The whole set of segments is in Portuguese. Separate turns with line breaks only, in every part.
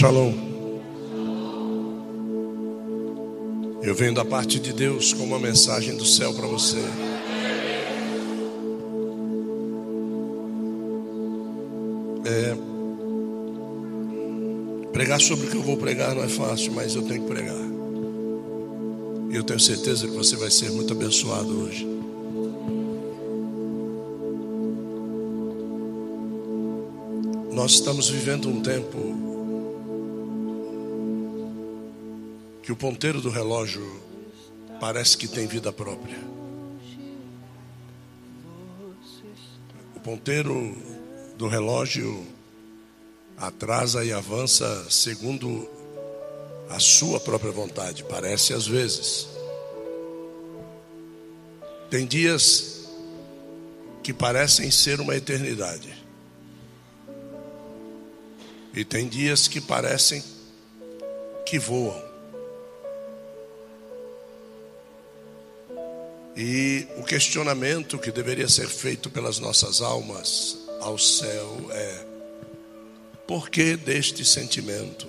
Shalom. Eu venho da parte de Deus com uma mensagem do céu para você. É, pregar sobre o que eu vou pregar não é fácil, mas eu tenho que pregar. E eu tenho certeza que você vai ser muito abençoado hoje. Nós estamos vivendo um tempo que o ponteiro do relógio parece que tem vida própria. O ponteiro do relógio atrasa e avança segundo a sua própria vontade, parece às vezes. Tem dias que parecem ser uma eternidade. E tem dias que parecem que voam. Questionamento que deveria ser feito pelas nossas almas ao céu é: por que deste sentimento?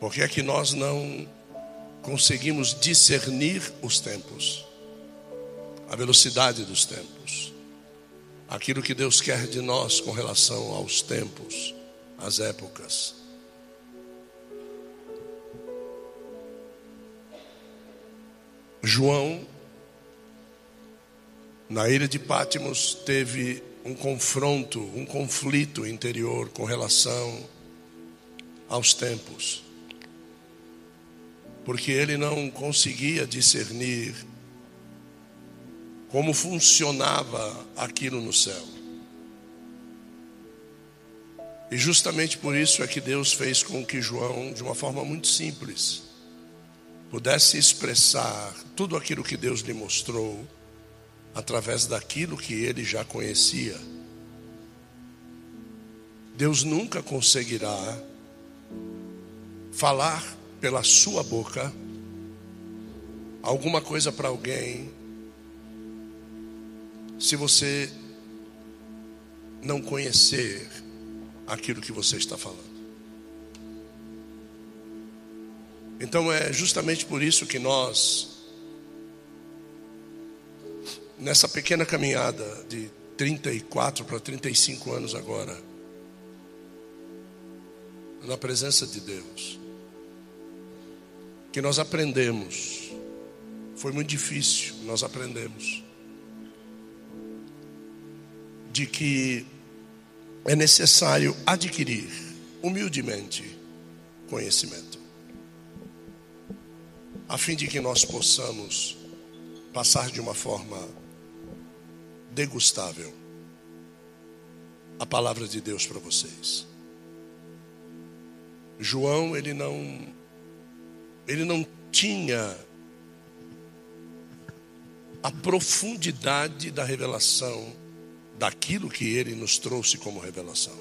Por que é que nós não conseguimos discernir os tempos, a velocidade dos tempos? aquilo que Deus quer de nós com relação aos tempos, às épocas. João, na ilha de Pátimos, teve um confronto, um conflito interior com relação aos tempos, porque ele não conseguia discernir como funcionava aquilo no céu. E justamente por isso é que Deus fez com que João, de uma forma muito simples, pudesse expressar tudo aquilo que Deus lhe mostrou através daquilo que ele já conhecia. Deus nunca conseguirá falar pela sua boca alguma coisa para alguém se você não conhecer aquilo que você está falando. Então é justamente por isso que nós, nessa pequena caminhada de 34 para 35 anos agora, na presença de Deus, que nós aprendemos, foi muito difícil, nós aprendemos de que é necessário adquirir humildemente conhecimento, a fim de que nós possamos passar de uma forma degustável a palavra de Deus para vocês. João, ele não ele não tinha a profundidade da revelação daquilo que ele nos trouxe como revelação.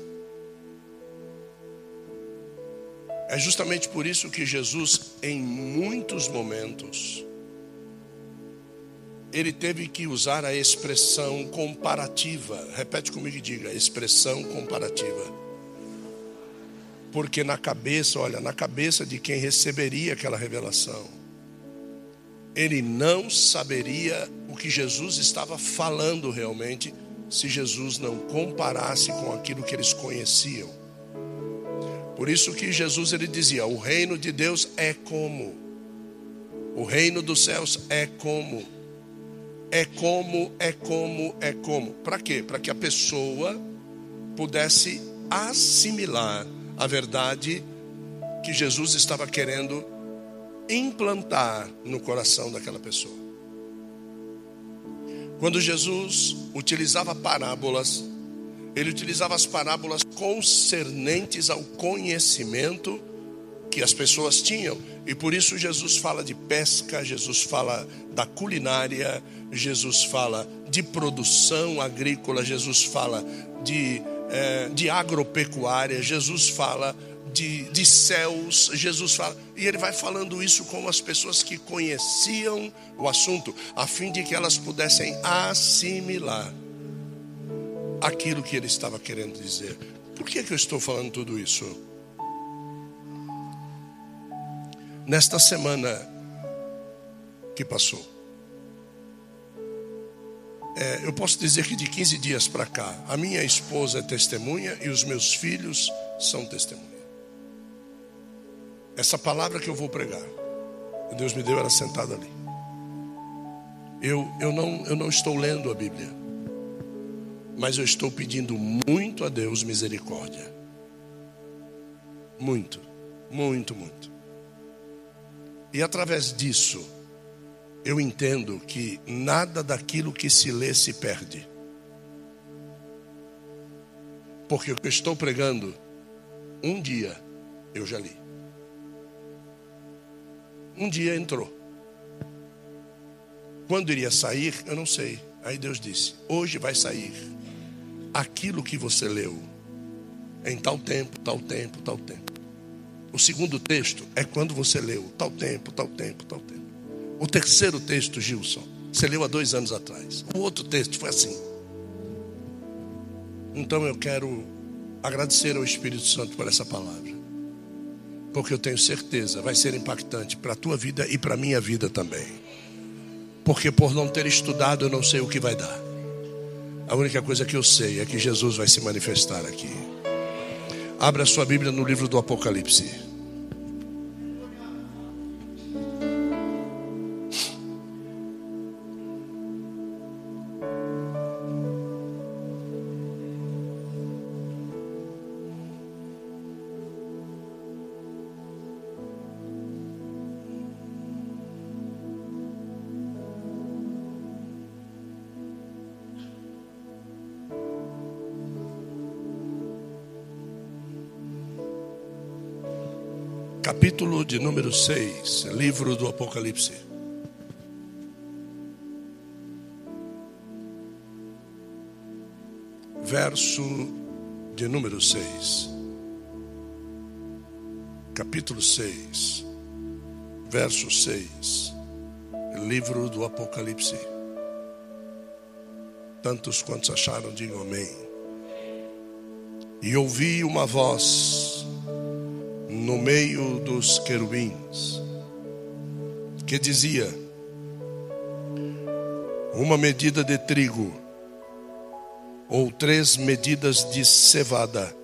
É justamente por isso que Jesus, em muitos momentos, ele teve que usar a expressão comparativa. Repete comigo e diga: expressão comparativa. Porque na cabeça, olha, na cabeça de quem receberia aquela revelação, ele não saberia o que Jesus estava falando realmente se Jesus não comparasse com aquilo que eles conheciam. Por isso que Jesus ele dizia: "O reino de Deus é como o reino dos céus é como é como é como é como. Para quê? Para que a pessoa pudesse assimilar a verdade que Jesus estava querendo implantar no coração daquela pessoa. Quando Jesus utilizava parábolas, ele utilizava as parábolas concernentes ao conhecimento que as pessoas tinham. E por isso Jesus fala de pesca, Jesus fala da culinária, Jesus fala de produção agrícola, Jesus fala de, é, de agropecuária, Jesus fala de, de céus, Jesus fala, e ele vai falando isso com as pessoas que conheciam o assunto, a fim de que elas pudessem assimilar aquilo que ele estava querendo dizer. Por que, que eu estou falando tudo isso? Nesta semana que passou, é, eu posso dizer que de 15 dias para cá, a minha esposa é testemunha e os meus filhos são testemunha. Essa palavra que eu vou pregar, Deus me deu, era sentada ali. Eu, eu, não, eu não estou lendo a Bíblia, mas eu estou pedindo muito a Deus misericórdia. Muito, muito, muito. E através disso, eu entendo que nada daquilo que se lê se perde. Porque o que eu estou pregando, um dia eu já li. Um dia entrou. Quando iria sair, eu não sei. Aí Deus disse: Hoje vai sair aquilo que você leu, em tal tempo, tal tempo, tal tempo. O segundo texto é quando você leu, tal tempo, tal tempo, tal tempo. O terceiro texto, Gilson, você leu há dois anos atrás. O outro texto foi assim. Então eu quero agradecer ao Espírito Santo por essa palavra. Porque eu tenho certeza, vai ser impactante para a tua vida e para a minha vida também. Porque por não ter estudado, eu não sei o que vai dar. A única coisa que eu sei é que Jesus vai se manifestar aqui. Abra sua Bíblia no livro do Apocalipse. Capítulo de número 6, livro do Apocalipse. Verso de número 6. Capítulo 6, verso 6. Livro do Apocalipse. Tantos quantos acharam, digam amém. E ouvi uma voz no meio dos querubins, que dizia: Uma medida de trigo, ou três medidas de cevada,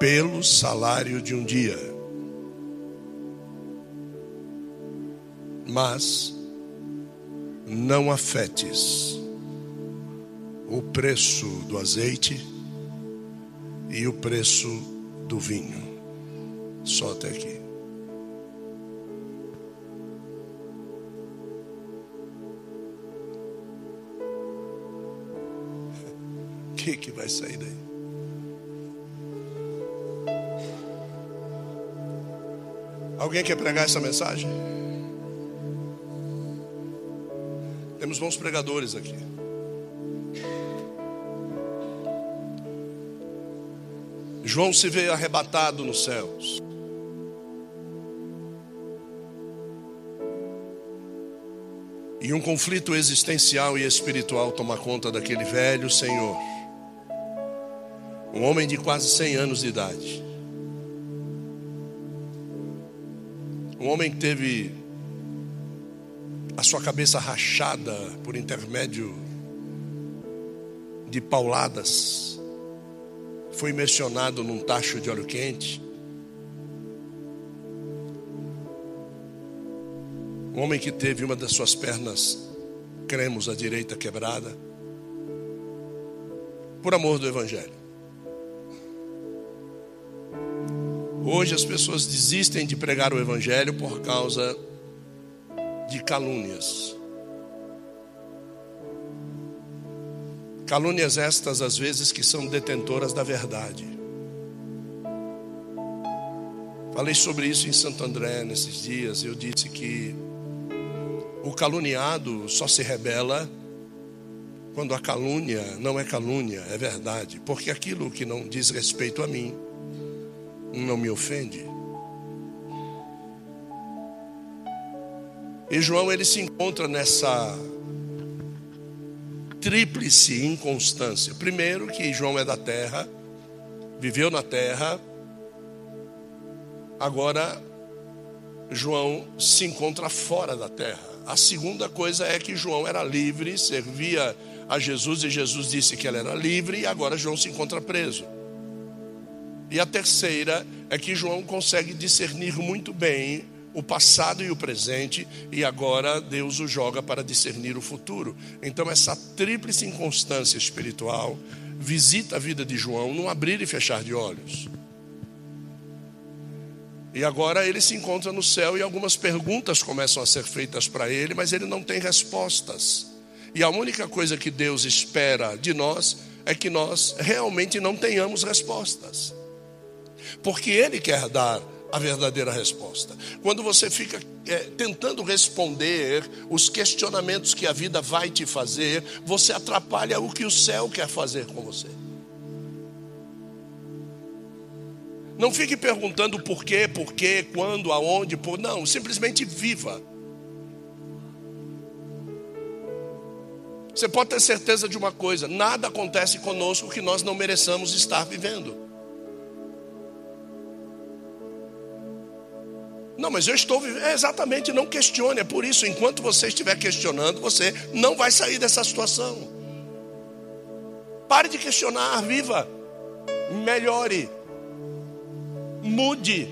pelo salário de um dia. Mas não afetes o preço do azeite e o preço do vinho. Só até aqui. O que, que vai sair daí? Alguém quer pregar essa mensagem? Temos bons pregadores aqui. João se vê arrebatado nos céus. E um conflito existencial e espiritual toma conta daquele velho senhor. Um homem de quase 100 anos de idade. Um homem que teve a sua cabeça rachada por intermédio de pauladas foi mencionado num tacho de óleo quente. Um homem que teve uma das suas pernas, cremos, a direita quebrada, por amor do Evangelho. Hoje as pessoas desistem de pregar o Evangelho por causa de calúnias. Calúnias estas, às vezes, que são detentoras da verdade. Falei sobre isso em Santo André nesses dias. Eu disse que o caluniado só se rebela quando a calúnia não é calúnia, é verdade. Porque aquilo que não diz respeito a mim não me ofende. E João ele se encontra nessa tríplice inconstância. Primeiro, que João é da terra, viveu na terra, agora João se encontra fora da terra. A segunda coisa é que João era livre, servia a Jesus e Jesus disse que ele era livre e agora João se encontra preso. E a terceira é que João consegue discernir muito bem o passado e o presente, e agora Deus o joga para discernir o futuro. Então, essa tríplice inconstância espiritual visita a vida de João num abrir e fechar de olhos. E agora ele se encontra no céu e algumas perguntas começam a ser feitas para ele, mas ele não tem respostas. E a única coisa que Deus espera de nós é que nós realmente não tenhamos respostas. Porque ele quer dar a verdadeira resposta. Quando você fica é, tentando responder os questionamentos que a vida vai te fazer, você atrapalha o que o céu quer fazer com você. Não fique perguntando por quê, por quê, quando, aonde, por não, simplesmente viva. Você pode ter certeza de uma coisa: nada acontece conosco que nós não mereçamos estar vivendo. Não, mas eu estou vivendo. É exatamente, não questione. É por isso, enquanto você estiver questionando, você não vai sair dessa situação. Pare de questionar, viva. Melhore. Mude.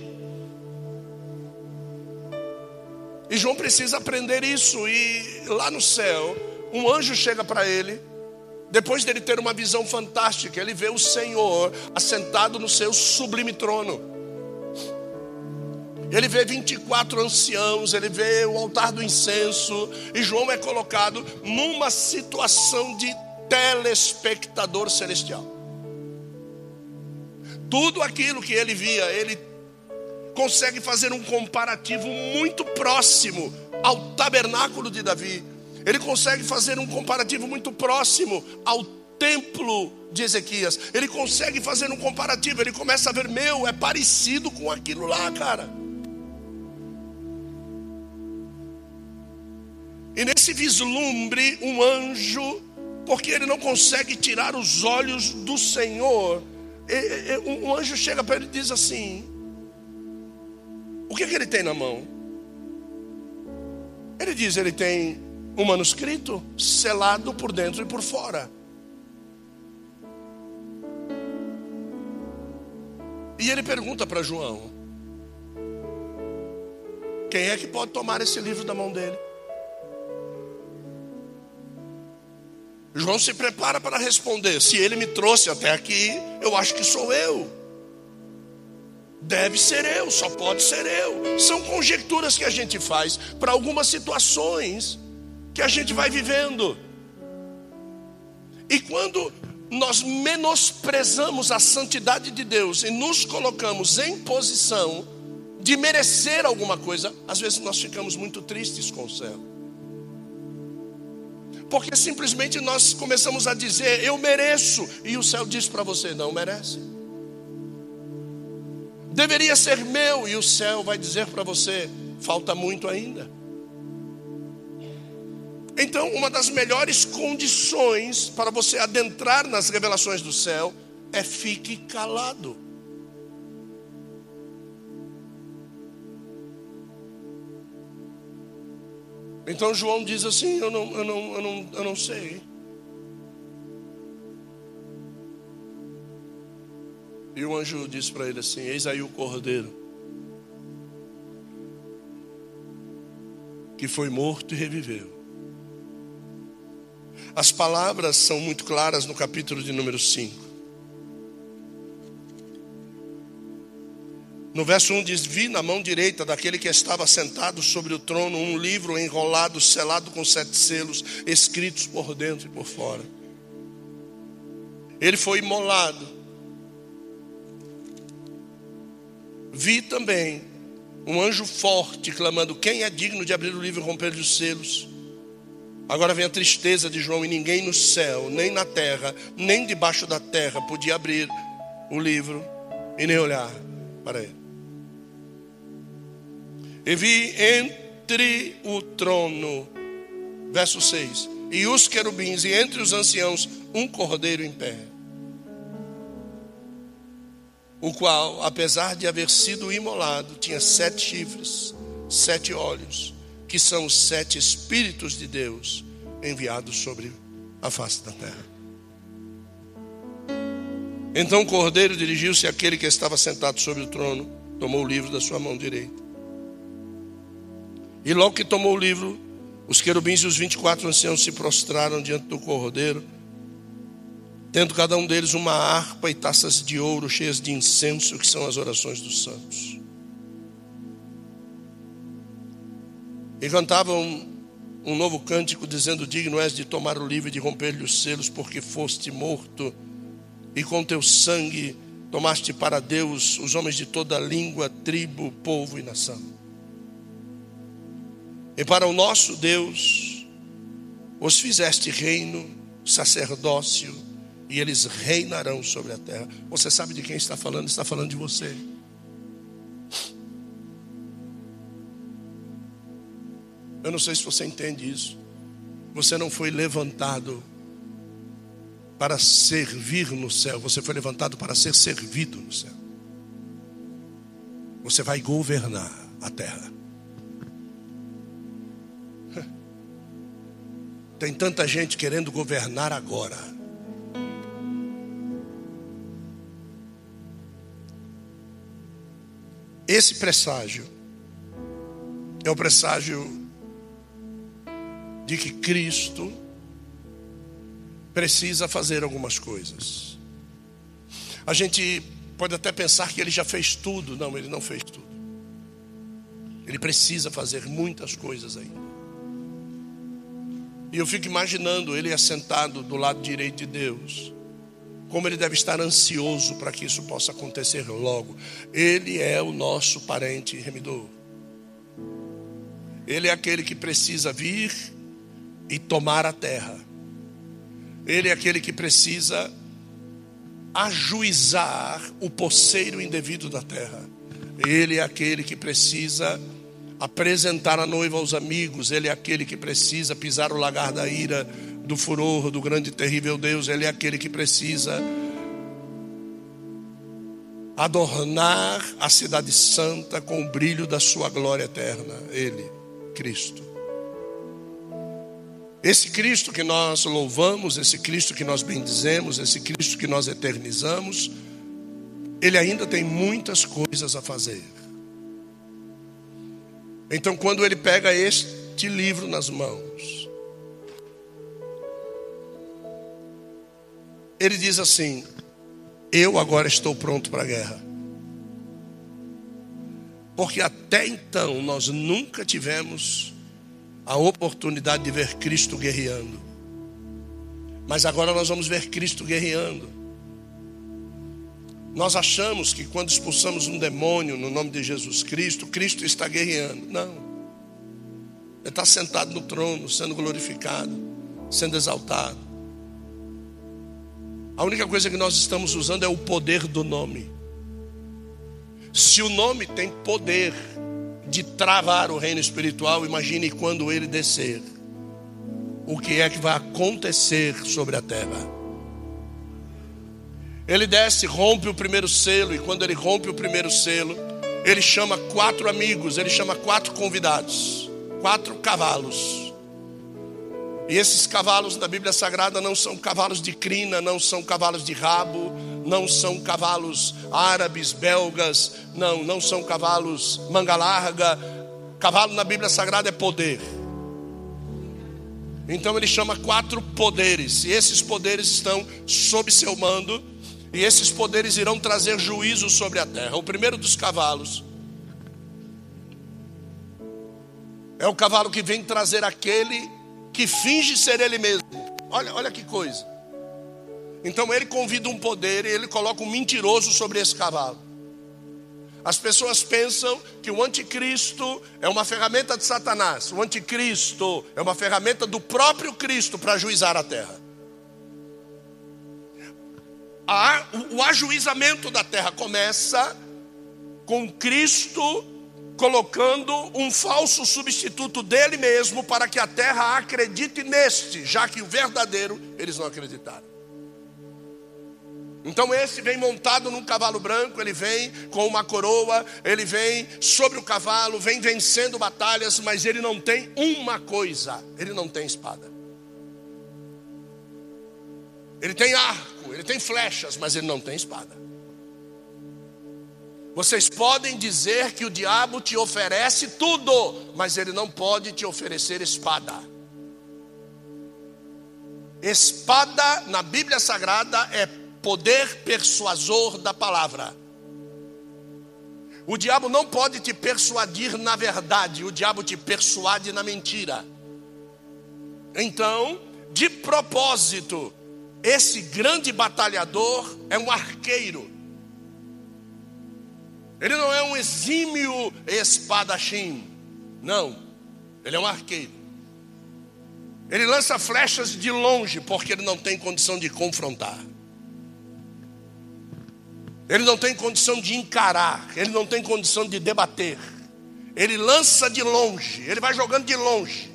E João precisa aprender isso. E lá no céu, um anjo chega para ele. Depois dele ter uma visão fantástica, ele vê o Senhor assentado no seu sublime trono. Ele vê 24 anciãos, ele vê o altar do incenso, e João é colocado numa situação de telespectador celestial. Tudo aquilo que ele via, ele consegue fazer um comparativo muito próximo ao tabernáculo de Davi. Ele consegue fazer um comparativo muito próximo ao templo de Ezequias. Ele consegue fazer um comparativo, ele começa a ver, meu, é parecido com aquilo lá, cara. E nesse vislumbre, um anjo, porque ele não consegue tirar os olhos do Senhor, um anjo chega para ele e diz assim: O que, é que ele tem na mão? Ele diz: Ele tem um manuscrito selado por dentro e por fora. E ele pergunta para João: Quem é que pode tomar esse livro da mão dele? João se prepara para responder: se ele me trouxe até aqui, eu acho que sou eu. Deve ser eu, só pode ser eu. São conjecturas que a gente faz para algumas situações que a gente vai vivendo. E quando nós menosprezamos a santidade de Deus e nos colocamos em posição de merecer alguma coisa, às vezes nós ficamos muito tristes com o céu. Porque simplesmente nós começamos a dizer, eu mereço, e o céu diz para você, não merece. Deveria ser meu, e o céu vai dizer para você, falta muito ainda. Então, uma das melhores condições para você adentrar nas revelações do céu é fique calado. Então João diz assim: Eu não, eu não, eu não, eu não sei. E o anjo disse para ele assim: Eis aí o cordeiro, que foi morto e reviveu. As palavras são muito claras no capítulo de número 5. No verso 1 diz: Vi na mão direita daquele que estava sentado sobre o trono um livro enrolado, selado com sete selos, escritos por dentro e por fora. Ele foi imolado. Vi também um anjo forte clamando: Quem é digno de abrir o livro e romper os selos? Agora vem a tristeza de João, e ninguém no céu, nem na terra, nem debaixo da terra podia abrir o livro e nem olhar para ele. E vi entre o trono, verso 6, e os querubins, e entre os anciãos um cordeiro em pé. O qual, apesar de haver sido imolado, tinha sete chifres, sete olhos, que são os sete Espíritos de Deus enviados sobre a face da terra. Então o cordeiro dirigiu-se àquele que estava sentado sobre o trono, tomou o livro da sua mão direita. E logo que tomou o livro, os querubins e os 24 anciãos se prostraram diante do cordeiro, tendo cada um deles uma harpa e taças de ouro cheias de incenso, que são as orações dos santos. E cantavam um, um novo cântico, dizendo: Digno és de tomar o livro e de romper-lhe os selos, porque foste morto e com teu sangue tomaste para Deus os homens de toda língua, tribo, povo e nação. E para o nosso Deus os fizeste reino, sacerdócio, e eles reinarão sobre a terra. Você sabe de quem está falando? Está falando de você. Eu não sei se você entende isso. Você não foi levantado para servir no céu, você foi levantado para ser servido no céu. Você vai governar a terra. Tem tanta gente querendo governar agora. Esse presságio é o presságio de que Cristo precisa fazer algumas coisas. A gente pode até pensar que ele já fez tudo. Não, ele não fez tudo. Ele precisa fazer muitas coisas ainda. E eu fico imaginando ele assentado do lado direito de Deus. Como ele deve estar ansioso para que isso possa acontecer logo. Ele é o nosso parente remidor. Ele é aquele que precisa vir e tomar a terra ele é aquele que precisa ajuizar o poceiro indevido da terra. Ele é aquele que precisa apresentar a noiva aos amigos. Ele é aquele que precisa pisar o lagar da ira, do furor, do grande e terrível Deus. Ele é aquele que precisa adornar a cidade santa com o brilho da sua glória eterna. Ele, Cristo. Esse Cristo que nós louvamos, esse Cristo que nós bendizemos, esse Cristo que nós eternizamos, ele ainda tem muitas coisas a fazer. Então, quando ele pega este livro nas mãos, ele diz assim: Eu agora estou pronto para a guerra. Porque até então nós nunca tivemos a oportunidade de ver Cristo guerreando. Mas agora nós vamos ver Cristo guerreando. Nós achamos que quando expulsamos um demônio no nome de Jesus Cristo, Cristo está guerreando. Não. Ele está sentado no trono, sendo glorificado, sendo exaltado. A única coisa que nós estamos usando é o poder do nome. Se o nome tem poder, de travar o reino espiritual, imagine quando ele descer. O que é que vai acontecer sobre a terra? Ele desce, rompe o primeiro selo, e quando ele rompe o primeiro selo, ele chama quatro amigos, ele chama quatro convidados, quatro cavalos. E esses cavalos da Bíblia Sagrada não são cavalos de crina, não são cavalos de rabo, não são cavalos árabes, belgas, não, não são cavalos manga larga. Cavalo na Bíblia Sagrada é poder. Então ele chama quatro poderes, e esses poderes estão sob seu mando, e esses poderes irão trazer juízo sobre a terra. O primeiro dos cavalos é o cavalo que vem trazer aquele que finge ser ele mesmo. Olha, olha que coisa. Então ele convida um poder e ele coloca um mentiroso sobre esse cavalo. As pessoas pensam que o anticristo é uma ferramenta de Satanás. O anticristo é uma ferramenta do próprio Cristo para ajuizar a terra. O ajuizamento da terra começa com Cristo colocando um falso substituto dele mesmo para que a terra acredite neste, já que o verdadeiro eles não acreditaram. Então esse vem montado num cavalo branco, ele vem com uma coroa, ele vem sobre o cavalo, vem vencendo batalhas, mas ele não tem uma coisa, ele não tem espada. Ele tem arco, ele tem flechas, mas ele não tem espada. Vocês podem dizer que o diabo te oferece tudo, mas ele não pode te oferecer espada. Espada na Bíblia Sagrada é poder persuasor da palavra. O diabo não pode te persuadir na verdade, o diabo te persuade na mentira. Então, de propósito, esse grande batalhador é um arqueiro. Ele não é um exímio espadachim. Não. Ele é um arqueiro. Ele lança flechas de longe porque ele não tem condição de confrontar. Ele não tem condição de encarar, ele não tem condição de debater. Ele lança de longe, ele vai jogando de longe.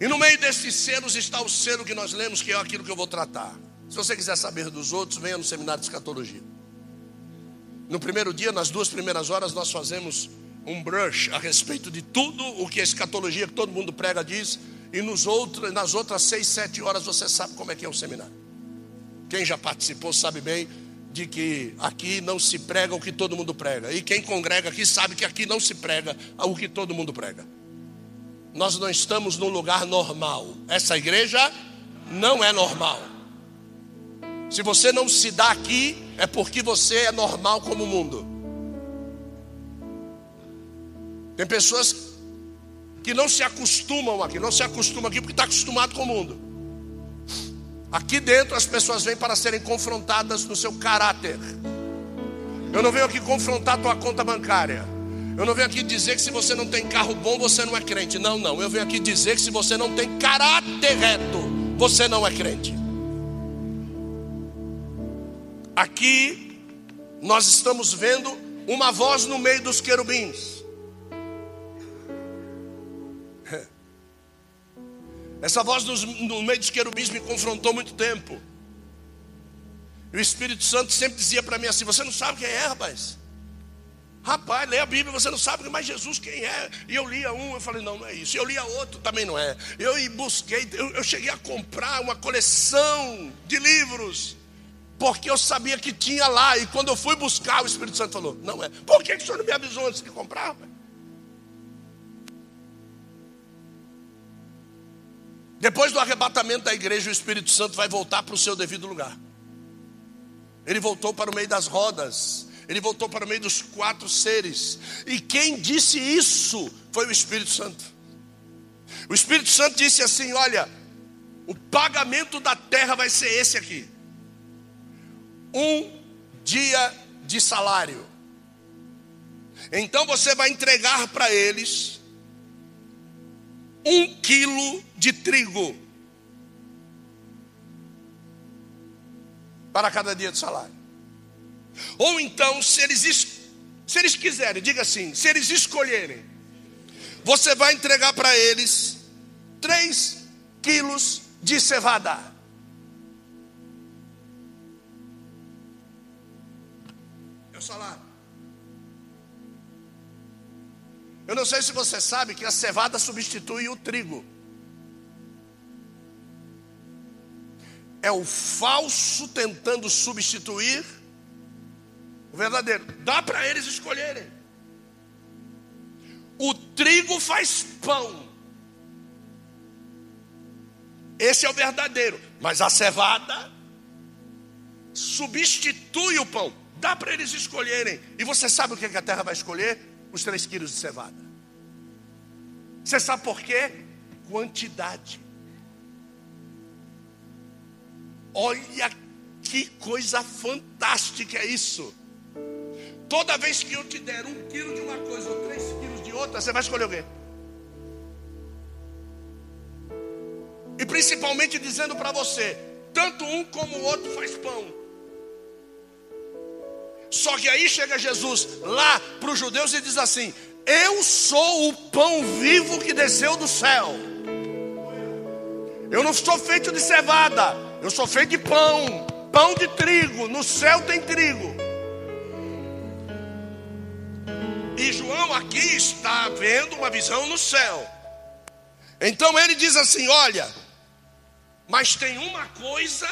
E no meio desses selos está o selo que nós lemos, que é aquilo que eu vou tratar. Se você quiser saber dos outros, venha no seminário de escatologia. No primeiro dia, nas duas primeiras horas, nós fazemos um brush a respeito de tudo o que a escatologia que todo mundo prega diz. E nos outros, nas outras seis, sete horas você sabe como é que é o seminário. Quem já participou sabe bem de que aqui não se prega o que todo mundo prega. E quem congrega aqui sabe que aqui não se prega o que todo mundo prega. Nós não estamos num lugar normal. Essa igreja não é normal. Se você não se dá aqui, é porque você é normal como o mundo. Tem pessoas que não se acostumam aqui, não se acostumam aqui porque está acostumado com o mundo. Aqui dentro as pessoas vêm para serem confrontadas no seu caráter. Eu não venho aqui confrontar tua conta bancária. Eu não venho aqui dizer que se você não tem carro bom, você não é crente. Não, não. Eu venho aqui dizer que se você não tem caráter reto, você não é crente. Aqui nós estamos vendo uma voz no meio dos querubins. Essa voz no meio dos querubins me confrontou muito tempo. E o Espírito Santo sempre dizia para mim assim: Você não sabe quem é, rapaz? Rapaz, lê a Bíblia, você não sabe mais Jesus quem é. E eu lia um, eu falei, não, não é isso. E eu lia outro, também não é. Eu busquei, eu, eu cheguei a comprar uma coleção de livros porque eu sabia que tinha lá. E quando eu fui buscar, o Espírito Santo falou: Não é. Por que, o senhor não me avisou antes de comprar? Depois do arrebatamento da igreja, o Espírito Santo vai voltar para o seu devido lugar. Ele voltou para o meio das rodas. Ele voltou para o meio dos quatro seres. E quem disse isso foi o Espírito Santo. O Espírito Santo disse assim: Olha, o pagamento da terra vai ser esse aqui um dia de salário. Então você vai entregar para eles um quilo de trigo para cada dia de salário. Ou então, se eles, se eles quiserem, diga assim: se eles escolherem, você vai entregar para eles três quilos de cevada. o salário. Eu não sei se você sabe que a cevada substitui o trigo. É o falso tentando substituir verdadeiro. Dá para eles escolherem. O trigo faz pão. Esse é o verdadeiro. Mas a cevada substitui o pão. Dá para eles escolherem. E você sabe o que a terra vai escolher? Os três quilos de cevada. Você sabe por quê? Quantidade. Olha que coisa fantástica é isso. Toda vez que eu te der um quilo de uma coisa ou três quilos de outra, você vai escolher o quê? E principalmente dizendo para você: tanto um como o outro faz pão. Só que aí chega Jesus lá para os judeus e diz assim: Eu sou o pão vivo que desceu do céu. Eu não sou feito de cevada, eu sou feito de pão, pão de trigo. No céu tem trigo. E João aqui está vendo uma visão no céu. Então ele diz assim: Olha, mas tem uma coisa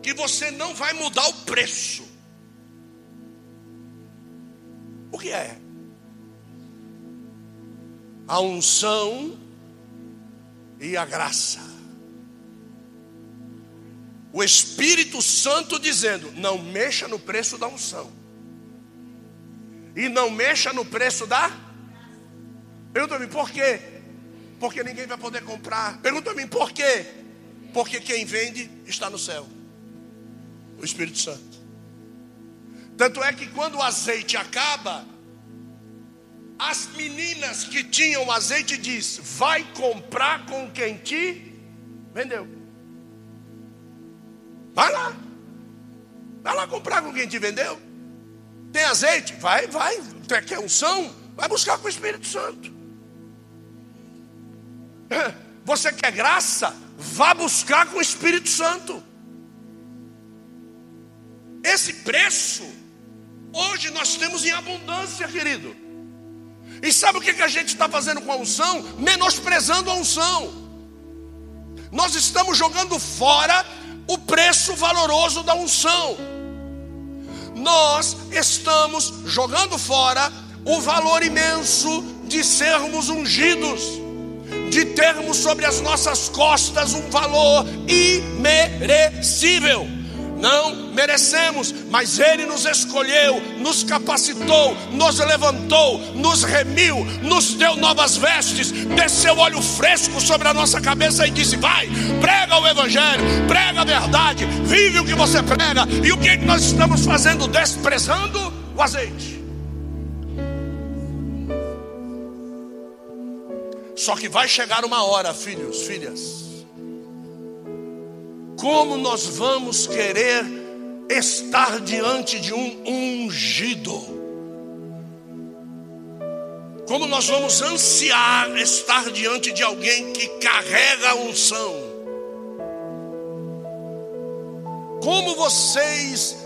que você não vai mudar o preço. O que é? A unção e a graça. O Espírito Santo dizendo: não mexa no preço da unção. E não mexa no preço da. Pergunta a mim, por quê? Porque ninguém vai poder comprar. Pergunta a mim, por quê? Porque quem vende está no céu o Espírito Santo. Tanto é que quando o azeite acaba, as meninas que tinham azeite diz: "Vai comprar com quem te vendeu". Vai lá. Vai lá comprar com quem te vendeu. Tem azeite? Vai, vai. Tu quer unção? Vai buscar com o Espírito Santo. Você quer graça? Vá buscar com o Espírito Santo. Esse preço Hoje nós temos em abundância, querido. E sabe o que a gente está fazendo com a unção? Menosprezando a unção. Nós estamos jogando fora o preço valoroso da unção. Nós estamos jogando fora o valor imenso de sermos ungidos, de termos sobre as nossas costas um valor imerecível. Não merecemos, mas Ele nos escolheu, nos capacitou, nos levantou, nos remiu, nos deu novas vestes, desceu óleo fresco sobre a nossa cabeça e disse: Vai, prega o Evangelho, prega a verdade, vive o que você prega. E o que nós estamos fazendo? Desprezando o azeite. Só que vai chegar uma hora, filhos, filhas como nós vamos querer estar diante de um ungido? Como nós vamos ansiar estar diante de alguém que carrega a unção? Como vocês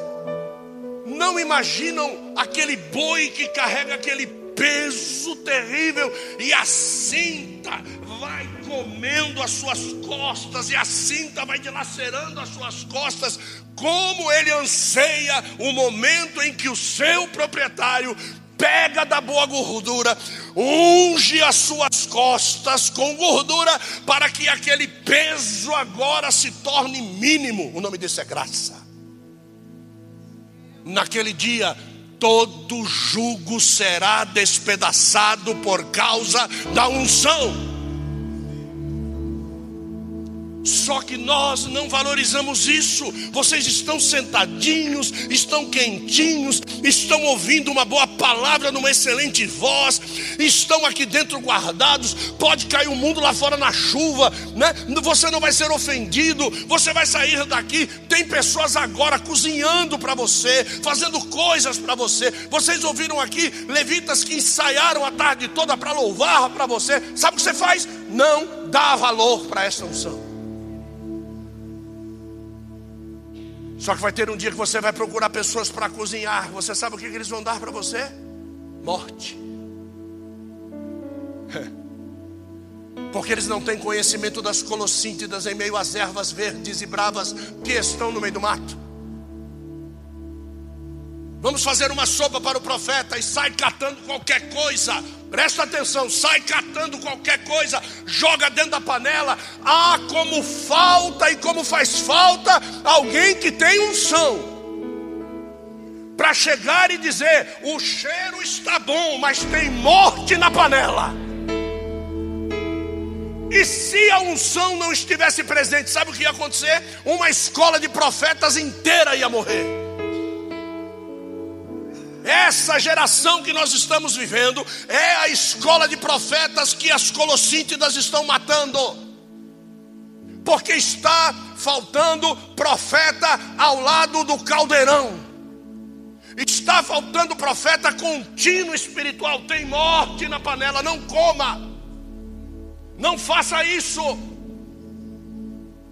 não imaginam aquele boi que carrega aquele peso terrível e a cinta vai comendo as suas costas e a cinta vai dilacerando as suas costas, como ele anseia o momento em que o seu proprietário pega da boa gordura, unge as suas costas com gordura, para que aquele peso agora se torne mínimo. O nome disso é graça. Naquele dia, todo jugo será despedaçado por causa da unção. Só que nós não valorizamos isso. Vocês estão sentadinhos, estão quentinhos, estão ouvindo uma boa palavra numa excelente voz, estão aqui dentro guardados. Pode cair o mundo lá fora na chuva, né? Você não vai ser ofendido. Você vai sair daqui. Tem pessoas agora cozinhando para você, fazendo coisas para você. Vocês ouviram aqui levitas que ensaiaram a tarde toda para louvar para você. Sabe o que você faz? Não dá valor para essa unção. Só que vai ter um dia que você vai procurar pessoas para cozinhar. Você sabe o que, eles vão dar para você? Morte. Porque eles não têm conhecimento das colossíntidas em meio às ervas verdes e bravas que estão no meio do mato. Vamos fazer uma sopa para o profeta e sai catando qualquer coisa. Presta atenção, sai catando qualquer coisa, joga dentro da panela. Ah, como falta e como faz falta alguém que tem unção. Para chegar e dizer: o cheiro está bom, mas tem morte na panela. E se a unção não estivesse presente, sabe o que ia acontecer? Uma escola de profetas inteira ia morrer. Essa geração que nós estamos vivendo é a escola de profetas que as colossíntidas estão matando. Porque está faltando profeta ao lado do caldeirão. Está faltando profeta contínuo espiritual. Tem morte na panela, não coma. Não faça isso.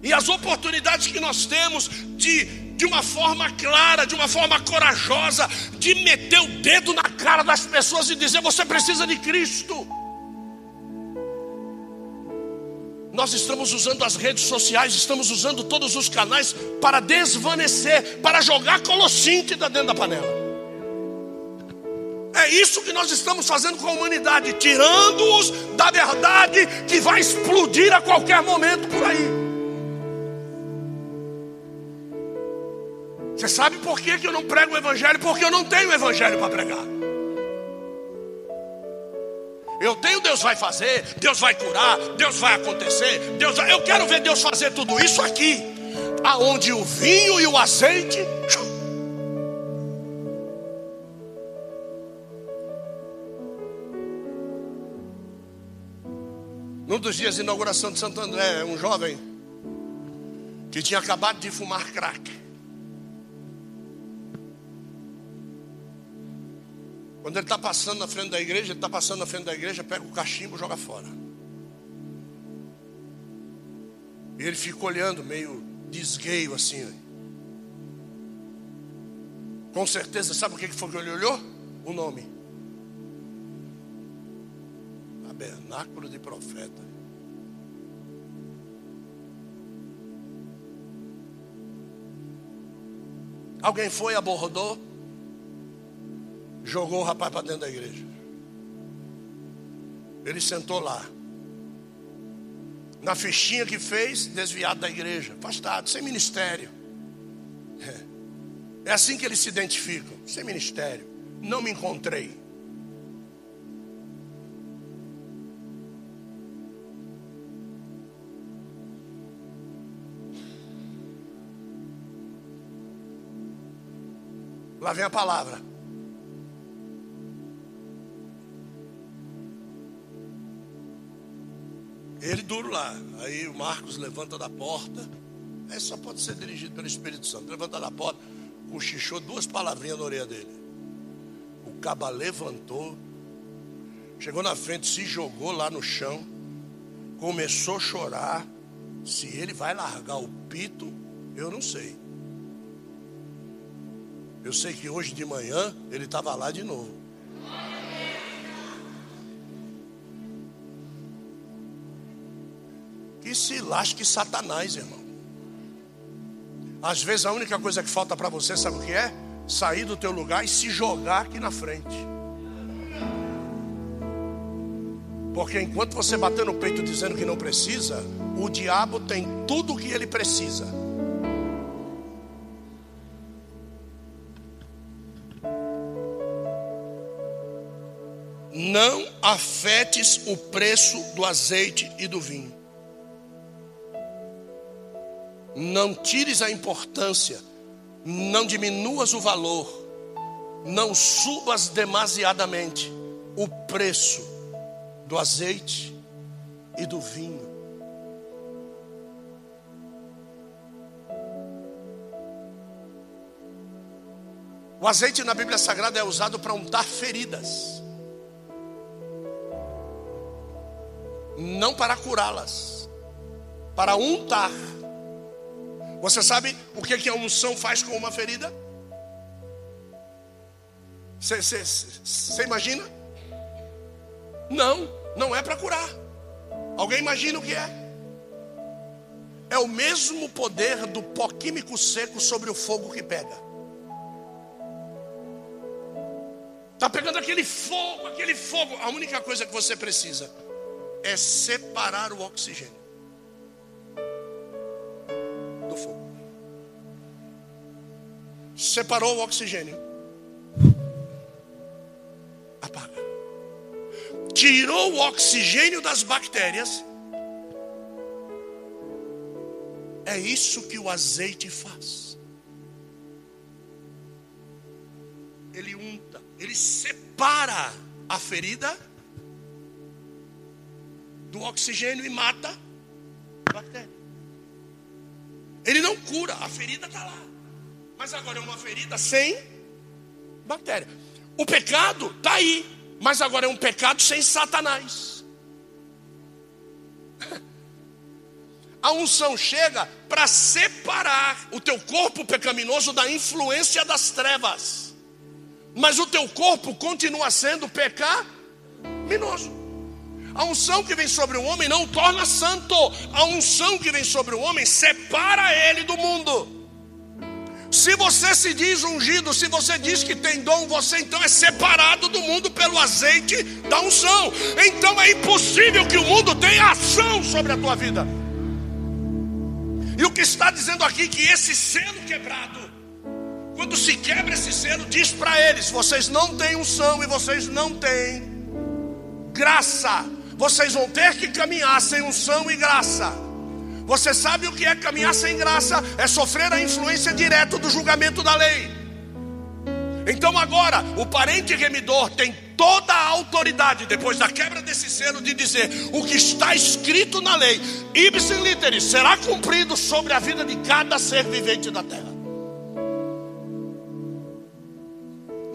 E as oportunidades que nós temos de, de uma forma clara, de uma forma corajosa, de meter o dedo na cara das pessoas e dizer: você precisa de Cristo. Nós estamos usando as redes sociais, estamos usando todos os canais para desvanecer, para jogar colossíntida dentro da panela. É isso que nós estamos fazendo com a humanidade, tirando-os da verdade que vai explodir a qualquer momento por aí. Você sabe por que, eu não prego o Evangelho? Porque eu não tenho o Evangelho para pregar. Eu tenho, Deus vai fazer, Deus vai curar, Deus vai acontecer, Deus vai... Eu quero ver Deus fazer tudo isso aqui, aonde o vinho e o azeite. Num dos dias de inauguração de Santo André, um jovem que tinha acabado de fumar crack. Quando ele está passando na frente da igreja, ele está passando na frente da igreja, pega o cachimbo e joga fora. E ele fica olhando, meio desgueio assim. Com certeza, sabe o que foi que ele olhou? O nome. Tabernáculo de profeta. Alguém foi, abordou jogou o rapaz para dentro da igreja. Ele sentou lá. Na fichinha que fez, desviado da igreja, afastado, sem ministério. É, é assim que eles se identificam, sem ministério. Não me encontrei. Lá vem a palavra. Ele duro lá. Aí o Marcos levanta da porta. Aí só pode ser dirigido pelo Espírito Santo. Levanta da porta, cochichou duas palavrinhas na orelha dele. O caba levantou, chegou na frente, se jogou lá no chão, começou a chorar. Se ele vai largar o pito, eu não sei. Eu sei que hoje de manhã ele estava lá de novo. Se lasque Satanás, irmão. Às vezes a única coisa que falta para você, sabe o que é? Sair do teu lugar e se jogar aqui na frente. Porque enquanto você bater no peito dizendo que não precisa, o diabo tem tudo o que ele precisa. Não afetes o preço do azeite e do vinho. Não tires a importância, não diminuas o valor, não subas demasiadamente o preço do azeite e do vinho. O azeite na Bíblia Sagrada é usado para untar feridas, não para curá-las, para untar. Você sabe o que, que a unção faz com uma ferida? Você imagina? Não, não é para curar. Alguém imagina o que é? É o mesmo poder do pó químico seco sobre o fogo que pega. Está pegando aquele fogo, aquele fogo. A única coisa que você precisa é separar o oxigênio. Separou o oxigênio. Apaga. Tirou o oxigênio das bactérias. É isso que o azeite faz. Ele unta, ele separa a ferida do oxigênio e mata a bactéria. Ele não cura, a ferida está lá. Mas agora é uma ferida sem matéria. O pecado está aí, mas agora é um pecado sem Satanás. A unção chega para separar o teu corpo pecaminoso da influência das trevas. Mas o teu corpo continua sendo pecaminoso. A unção que vem sobre o homem não o torna santo. A unção que vem sobre o homem separa ele do mundo. Se você se diz ungido, se você diz que tem dom, você então é separado do mundo pelo azeite da unção. Então é impossível que o mundo tenha ação sobre a tua vida. E o que está dizendo aqui que esse selo quebrado, quando se quebra esse selo, diz para eles: vocês não têm unção e vocês não têm graça vocês vão ter que caminhar sem unção e graça. Você sabe o que é caminhar sem graça? É sofrer a influência direta do julgamento da lei. Então agora, o parente remidor tem toda a autoridade, depois da quebra desse selo, de dizer o que está escrito na lei, ipsis literis, será cumprido sobre a vida de cada ser vivente da terra.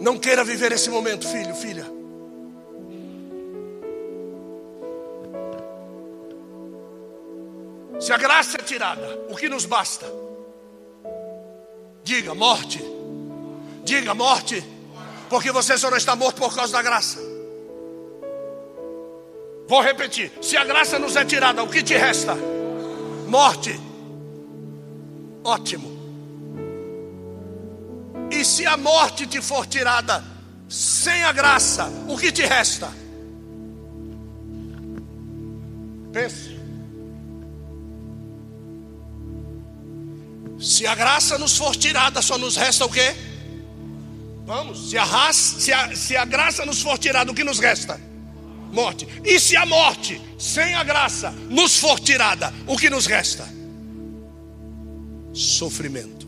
Não queira viver esse momento, filho, filha. Se a graça é tirada, o que nos basta? Diga morte. Diga morte. Porque você só não está morto por causa da graça. Vou repetir: se a graça nos é tirada, o que te resta? Morte. Ótimo. E se a morte te for tirada sem a graça, o que te resta? Pense. Se a graça nos for tirada, só nos resta o quê? Vamos, se a, raça, se, a, se a graça nos for tirada, o que nos resta? Morte. E se a morte, sem a graça, nos for tirada, o que nos resta? Sofrimento.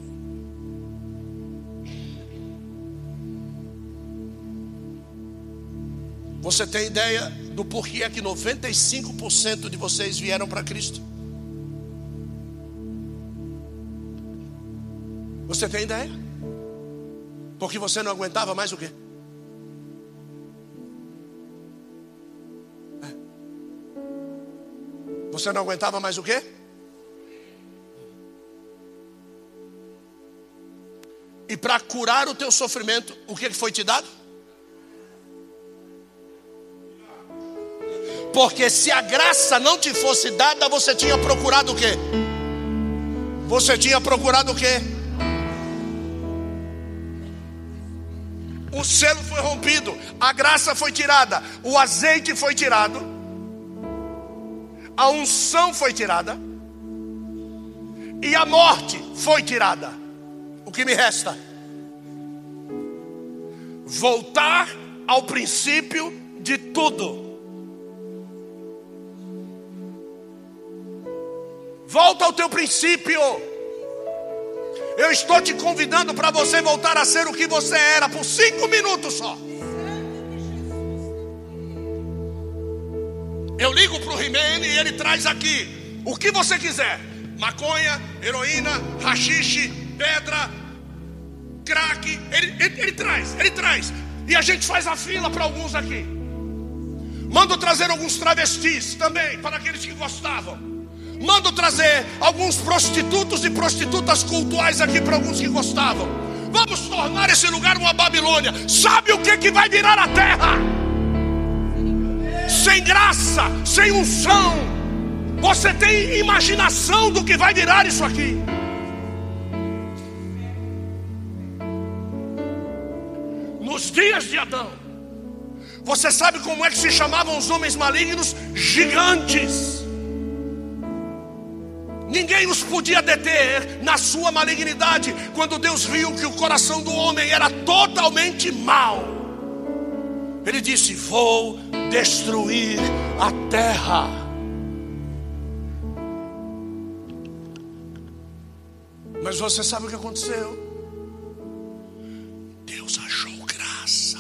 Você tem ideia do porquê é que 95% de vocês vieram para Cristo? Você tem ideia? Porque você não aguentava mais o quê? É. Você não aguentava mais o quê? E para curar o teu sofrimento, o que foi te dado? Porque se a graça não te fosse dada, você tinha procurado o quê? Você tinha procurado o quê? O selo foi rompido, a graça foi tirada, o azeite foi tirado, a unção foi tirada e a morte foi tirada. O que me resta? Voltar ao princípio de tudo. Volta ao teu princípio. Eu estou te convidando para você voltar a ser o que você era por cinco minutos só. Eu ligo para o Rimene e ele traz aqui o que você quiser: maconha, heroína, rachixe, pedra, crack. Ele, ele, ele traz, ele traz. E a gente faz a fila para alguns aqui. Mando trazer alguns travestis também, para aqueles que gostavam. Mando trazer alguns prostitutos e prostitutas cultuais aqui para alguns que gostavam. Vamos tornar esse lugar uma Babilônia. Sabe o que, que vai virar a terra? Sem graça, sem unção. Você tem imaginação do que vai virar isso aqui? Nos dias de Adão, você sabe como é que se chamavam os homens malignos? Gigantes. Ninguém os podia deter na sua malignidade, quando Deus viu que o coração do homem era totalmente mau. Ele disse: Vou destruir a terra. Mas você sabe o que aconteceu? Deus achou graça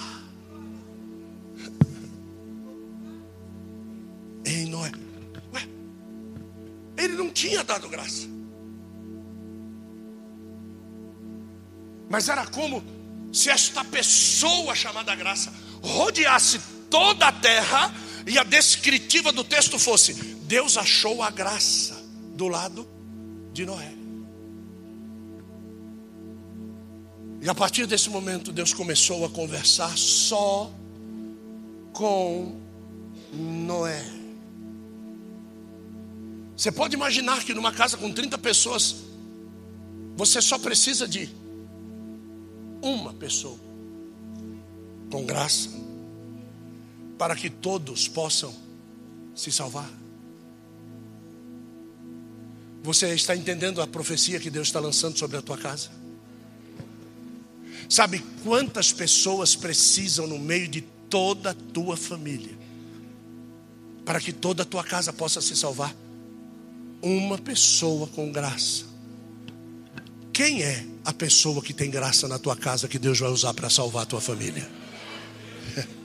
em Noé. Ele não tinha dado graça. Mas era como se esta pessoa chamada graça rodeasse toda a terra e a descritiva do texto fosse: Deus achou a graça do lado de Noé. E a partir desse momento, Deus começou a conversar só com Noé. Você pode imaginar que numa casa com 30 pessoas, você só precisa de uma pessoa com graça para que todos possam se salvar. Você está entendendo a profecia que Deus está lançando sobre a tua casa? Sabe quantas pessoas precisam no meio de toda a tua família para que toda a tua casa possa se salvar? Uma pessoa com graça. Quem é a pessoa que tem graça na tua casa que Deus vai usar para salvar a tua família?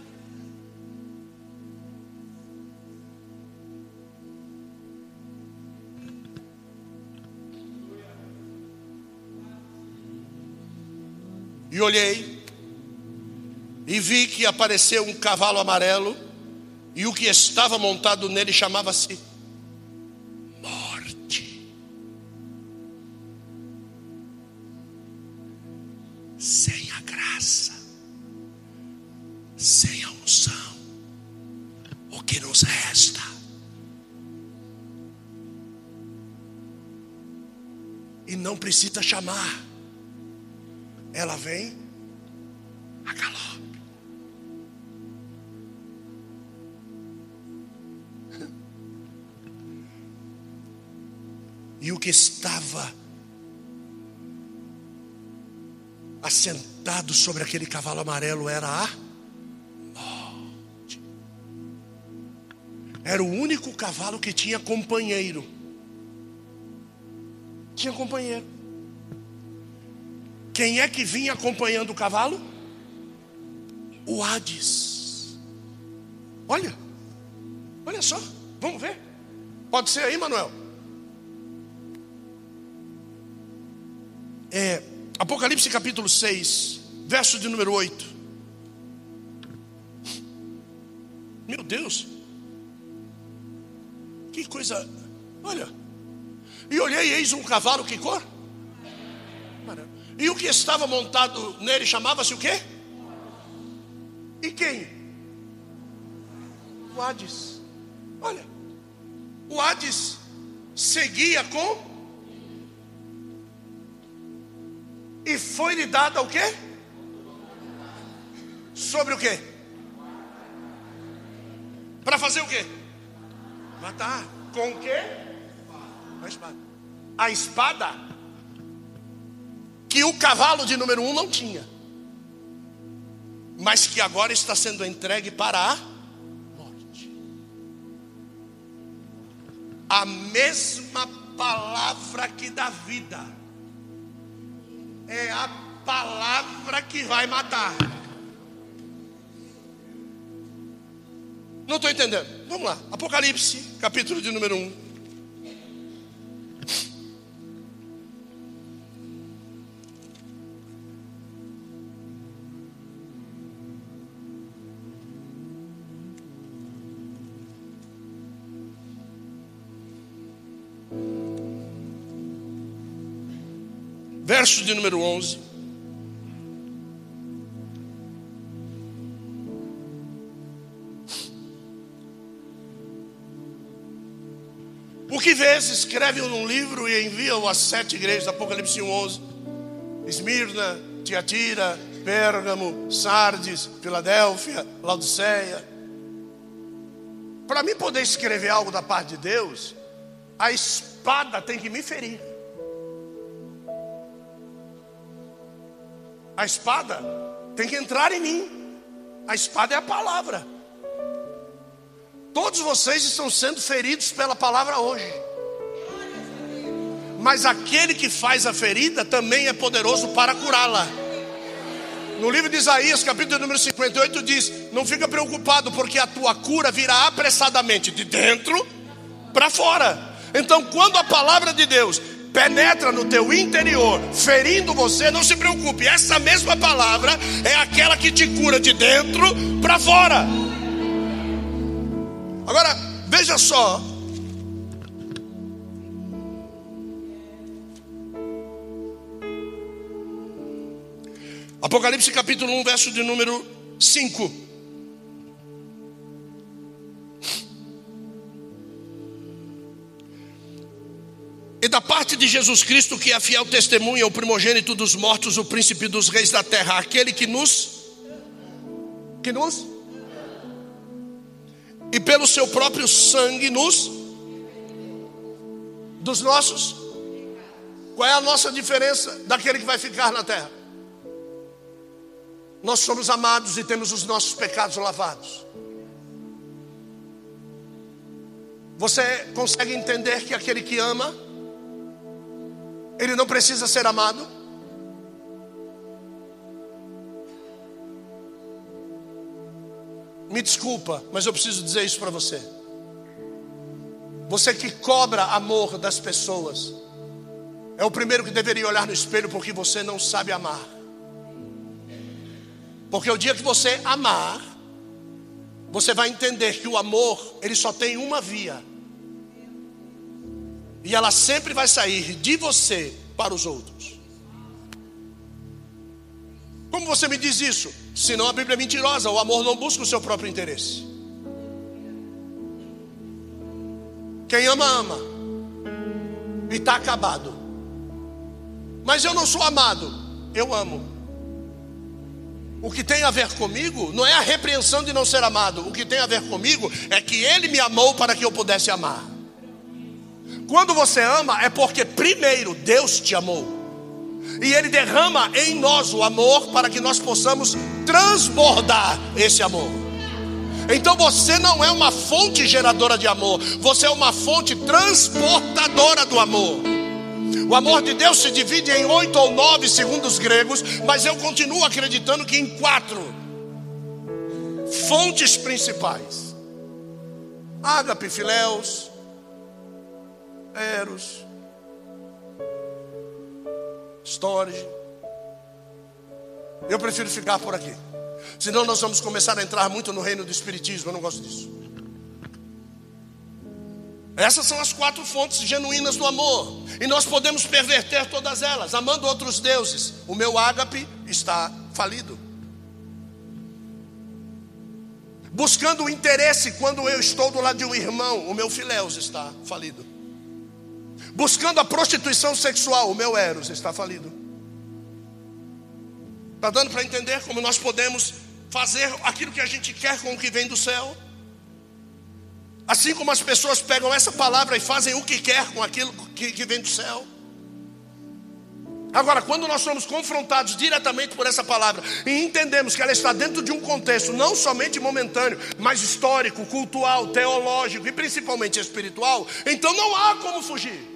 E olhei, e vi que apareceu um cavalo amarelo, e o que estava montado nele chamava-se Sem a graça, sem a unção, o que nos resta? E não precisa chamar ela vem a galope. E o que estava assentado sobre aquele cavalo amarelo era a morte. Era o único cavalo que tinha companheiro. Tinha companheiro. Quem é que vinha acompanhando o cavalo? O Hades. Olha, olha só, vamos ver. Pode ser aí, Manuel? É, Apocalipse capítulo 6, verso de número 8. Meu Deus, que coisa, olha. E olhei, eis um cavalo, que cor? E o que estava montado nele chamava-se o quê? E quem? O Hades. Olha, o Hades seguia com. E foi-lhe dada o quê? Sobre o quê? Para fazer o quê? Matar. Com o quê? A espada. A espada que o cavalo de número um não tinha, mas que agora está sendo entregue para a morte. A mesma palavra que dá vida é a palavra que vai matar. Não estou entendendo. Vamos lá. Apocalipse, capítulo de número 1. Verso de número 11. O que vês, escreve num livro e envia-o às sete igrejas, Apocalipse 11. Esmirna, Tiatira, Pérgamo, Sardes, Filadélfia, Laodiceia. Para mim poder escrever algo da parte de Deus, a espada tem que me ferir. A espada tem que entrar em mim. A espada é a palavra. Todos vocês estão sendo feridos pela palavra hoje. Mas aquele que faz a ferida também é poderoso para curá-la. No livro de Isaías, capítulo número 58, diz: Não fica preocupado, porque a tua cura virá apressadamente de dentro para fora. Então, quando a palavra de Deus penetra no teu interior, ferindo você, não se preocupe, essa mesma palavra é aquela que te cura de dentro para fora. Agora, veja só. Apocalipse capítulo 1, verso de número 5. E da parte de Jesus Cristo, que é fiel testemunha, o primogênito dos mortos, o príncipe dos reis da terra, aquele que nos que nos e pelo seu próprio sangue nos dos nossos Qual é a nossa diferença daquele que vai ficar na terra? Nós somos amados e temos os nossos pecados lavados. Você consegue entender que aquele que ama ele não precisa ser amado? Me desculpa, mas eu preciso dizer isso para você. Você que cobra amor das pessoas, é o primeiro que deveria olhar no espelho porque você não sabe amar. Porque o dia que você amar, você vai entender que o amor, ele só tem uma via. E ela sempre vai sair de você para os outros. Como você me diz isso? Senão a Bíblia é mentirosa, o amor não busca o seu próprio interesse. Quem ama, ama. E está acabado. Mas eu não sou amado, eu amo. O que tem a ver comigo não é a repreensão de não ser amado. O que tem a ver comigo é que Ele me amou para que eu pudesse amar. Quando você ama, é porque primeiro Deus te amou. E Ele derrama em nós o amor para que nós possamos transbordar esse amor. Então você não é uma fonte geradora de amor, você é uma fonte transportadora do amor. O amor de Deus se divide em oito ou nove, segundo os gregos, mas eu continuo acreditando que em quatro fontes principais: ágape, filéus, Eros, Storage. Eu prefiro ficar por aqui. Senão nós vamos começar a entrar muito no reino do Espiritismo. Eu não gosto disso. Essas são as quatro fontes genuínas do amor. E nós podemos perverter todas elas, amando outros deuses. O meu ágape está falido. Buscando o interesse quando eu estou do lado de um irmão, o meu filéus está falido buscando a prostituição sexual, o meu Eros está falido. Está dando para entender como nós podemos fazer aquilo que a gente quer com o que vem do céu? Assim como as pessoas pegam essa palavra e fazem o que quer com aquilo que, que vem do céu. Agora, quando nós somos confrontados diretamente por essa palavra e entendemos que ela está dentro de um contexto não somente momentâneo, mas histórico, cultural, teológico e principalmente espiritual, então não há como fugir.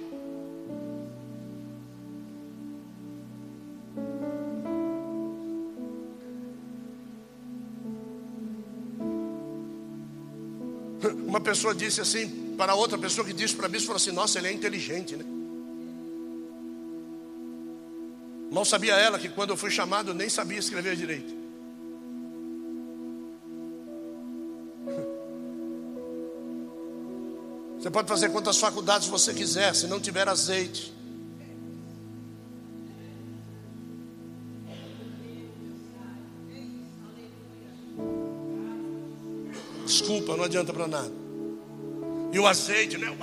Uma pessoa disse assim para outra pessoa que disse para mim, falou assim: Nossa, ele é inteligente, né? Mal sabia ela que quando eu fui chamado eu nem sabia escrever direito. Você pode fazer quantas faculdades você quiser, se não tiver azeite. Desculpa, não adianta para nada. E o azeite, né?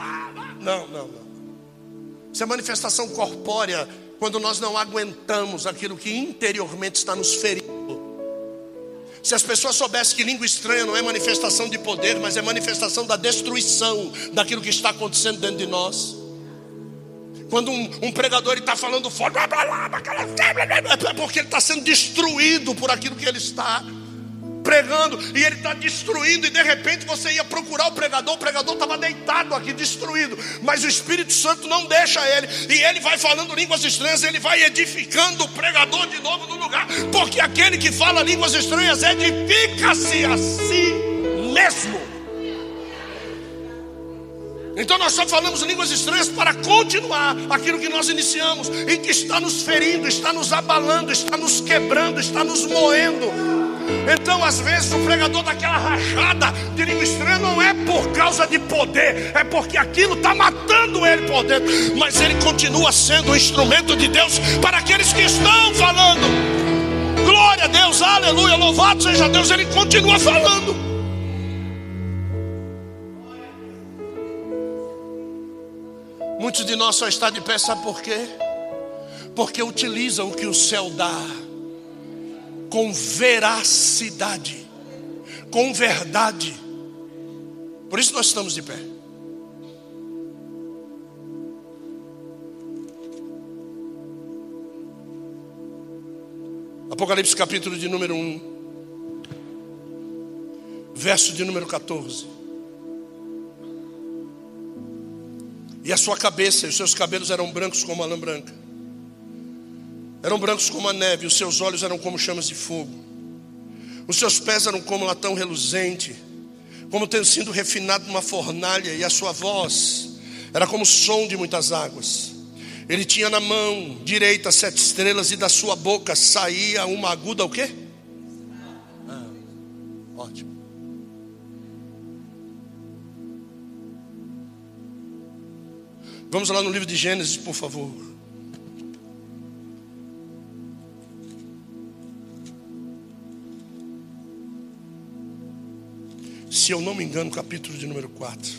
Não, não, não. Isso é manifestação corpórea quando nós não aguentamos aquilo que interiormente está nos ferindo. Se as pessoas soubessem que língua estranha não é manifestação de poder, mas é manifestação da destruição daquilo que está acontecendo dentro de nós. Quando um, um pregador está falando forte, é porque ele está sendo destruído por aquilo que ele está pregando e ele está destruindo, e de repente você ia procurar o pregador, o pregador estava deitado aqui, destruído, mas o Espírito Santo não deixa ele, e ele vai falando línguas estranhas, ele vai edificando o pregador de novo no lugar, porque aquele que fala línguas estranhas edifica-se a si mesmo. Então nós só falamos línguas estranhas para continuar aquilo que nós iniciamos e que está nos ferindo, está nos abalando, está nos quebrando, está nos moendo. Então, às vezes, o pregador daquela rachada de língua estranha não é por causa de poder, é porque aquilo está matando ele por dentro, mas ele continua sendo um instrumento de Deus para aqueles que estão falando. Glória a Deus, aleluia, louvado seja Deus, ele continua falando. Muitos de nós só está de pé, sabe por quê? Porque utiliza o que o céu dá com veracidade, com verdade. Por isso nós estamos de pé. Apocalipse capítulo de número 1, verso de número 14. E a sua cabeça e os seus cabelos eram brancos como a lã branca. Eram brancos como a neve, os seus olhos eram como chamas de fogo. Os seus pés eram como latão reluzente, como tendo sido refinado numa fornalha, e a sua voz era como o som de muitas águas. Ele tinha na mão direita sete estrelas, e da sua boca saía uma aguda o quê? Ah, ótimo. Vamos lá no livro de Gênesis, por favor. Se eu não me engano, capítulo de número 4.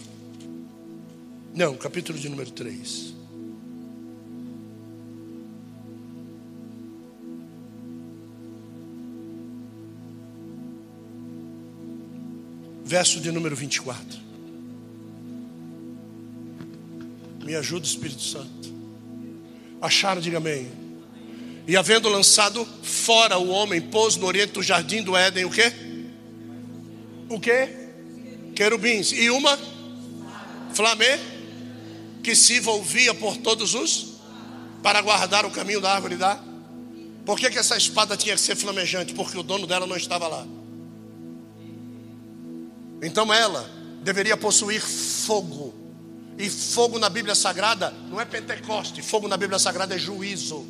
Não, capítulo de número 3. Verso de número 24. Me ajuda, Espírito Santo. Acharam, diga amém. E havendo lançado fora o homem, pôs no oriente do jardim do Éden o quê? O quê? Querubins. E uma flamê que se envolvia por todos os para guardar o caminho da árvore da. Por que, que essa espada tinha que ser flamejante? Porque o dono dela não estava lá. Então ela deveria possuir fogo e fogo na Bíblia Sagrada não é Pentecoste, fogo na Bíblia Sagrada é juízo.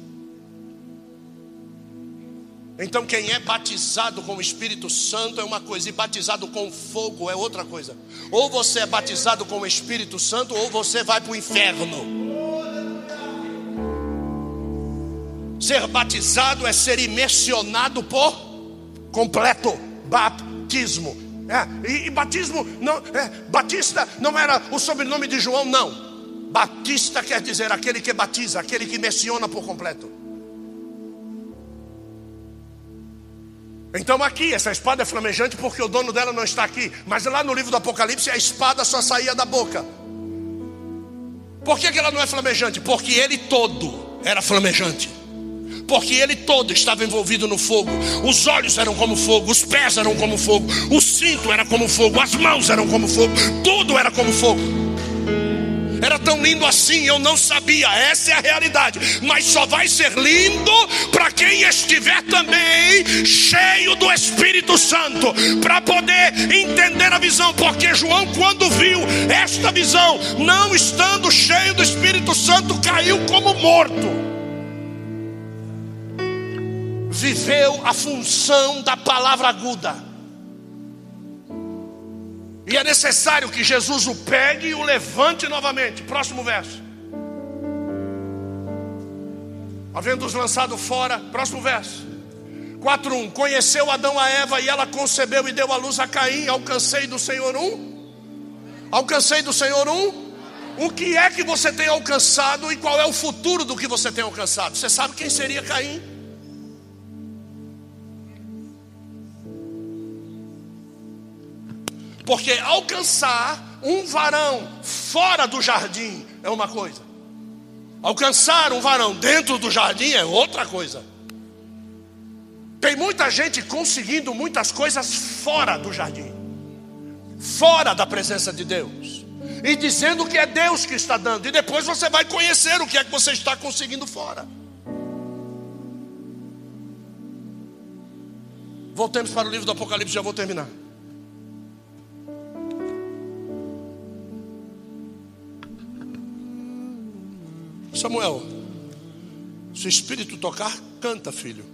Então, quem é batizado com o Espírito Santo é uma coisa, e batizado com fogo é outra coisa. Ou você é batizado com o Espírito Santo, ou você vai para o inferno. Ser batizado é ser imersionado por completo batismo. É, e, e, batismo, não, é, Batista não era o sobrenome de João, não. Batista quer dizer aquele que batiza, aquele que menciona por completo. Então aqui, essa espada é flamejante porque o dono dela não está aqui. Mas lá no livro do Apocalipse a espada só saía da boca. Por que, que ela não é flamejante? Porque ele todo era flamejante porque ele todo estava envolvido no fogo. Os olhos eram como fogo, os pés eram como fogo, o cinto era como fogo, as mãos eram como fogo, tudo era como fogo. Era tão lindo assim, eu não sabia, essa é a realidade. Mas só vai ser lindo para quem estiver também cheio do Espírito Santo, para poder entender a visão. Porque João, quando viu esta visão, não estando cheio do Espírito Santo, caiu como morto viveu a função da palavra aguda. E é necessário que Jesus o pegue e o levante novamente. Próximo verso. Havendo-os lançado fora, próximo verso. 4:1 Conheceu Adão a Eva e ela concebeu e deu à luz a Caim. Alcancei do Senhor um. Alcancei do Senhor um. O que é que você tem alcançado e qual é o futuro do que você tem alcançado? Você sabe quem seria Caim? Porque alcançar um varão fora do jardim é uma coisa, alcançar um varão dentro do jardim é outra coisa. Tem muita gente conseguindo muitas coisas fora do jardim, fora da presença de Deus, e dizendo que é Deus que está dando, e depois você vai conhecer o que é que você está conseguindo fora. Voltemos para o livro do Apocalipse, já vou terminar. Samuel, se o Espírito tocar, canta, filho.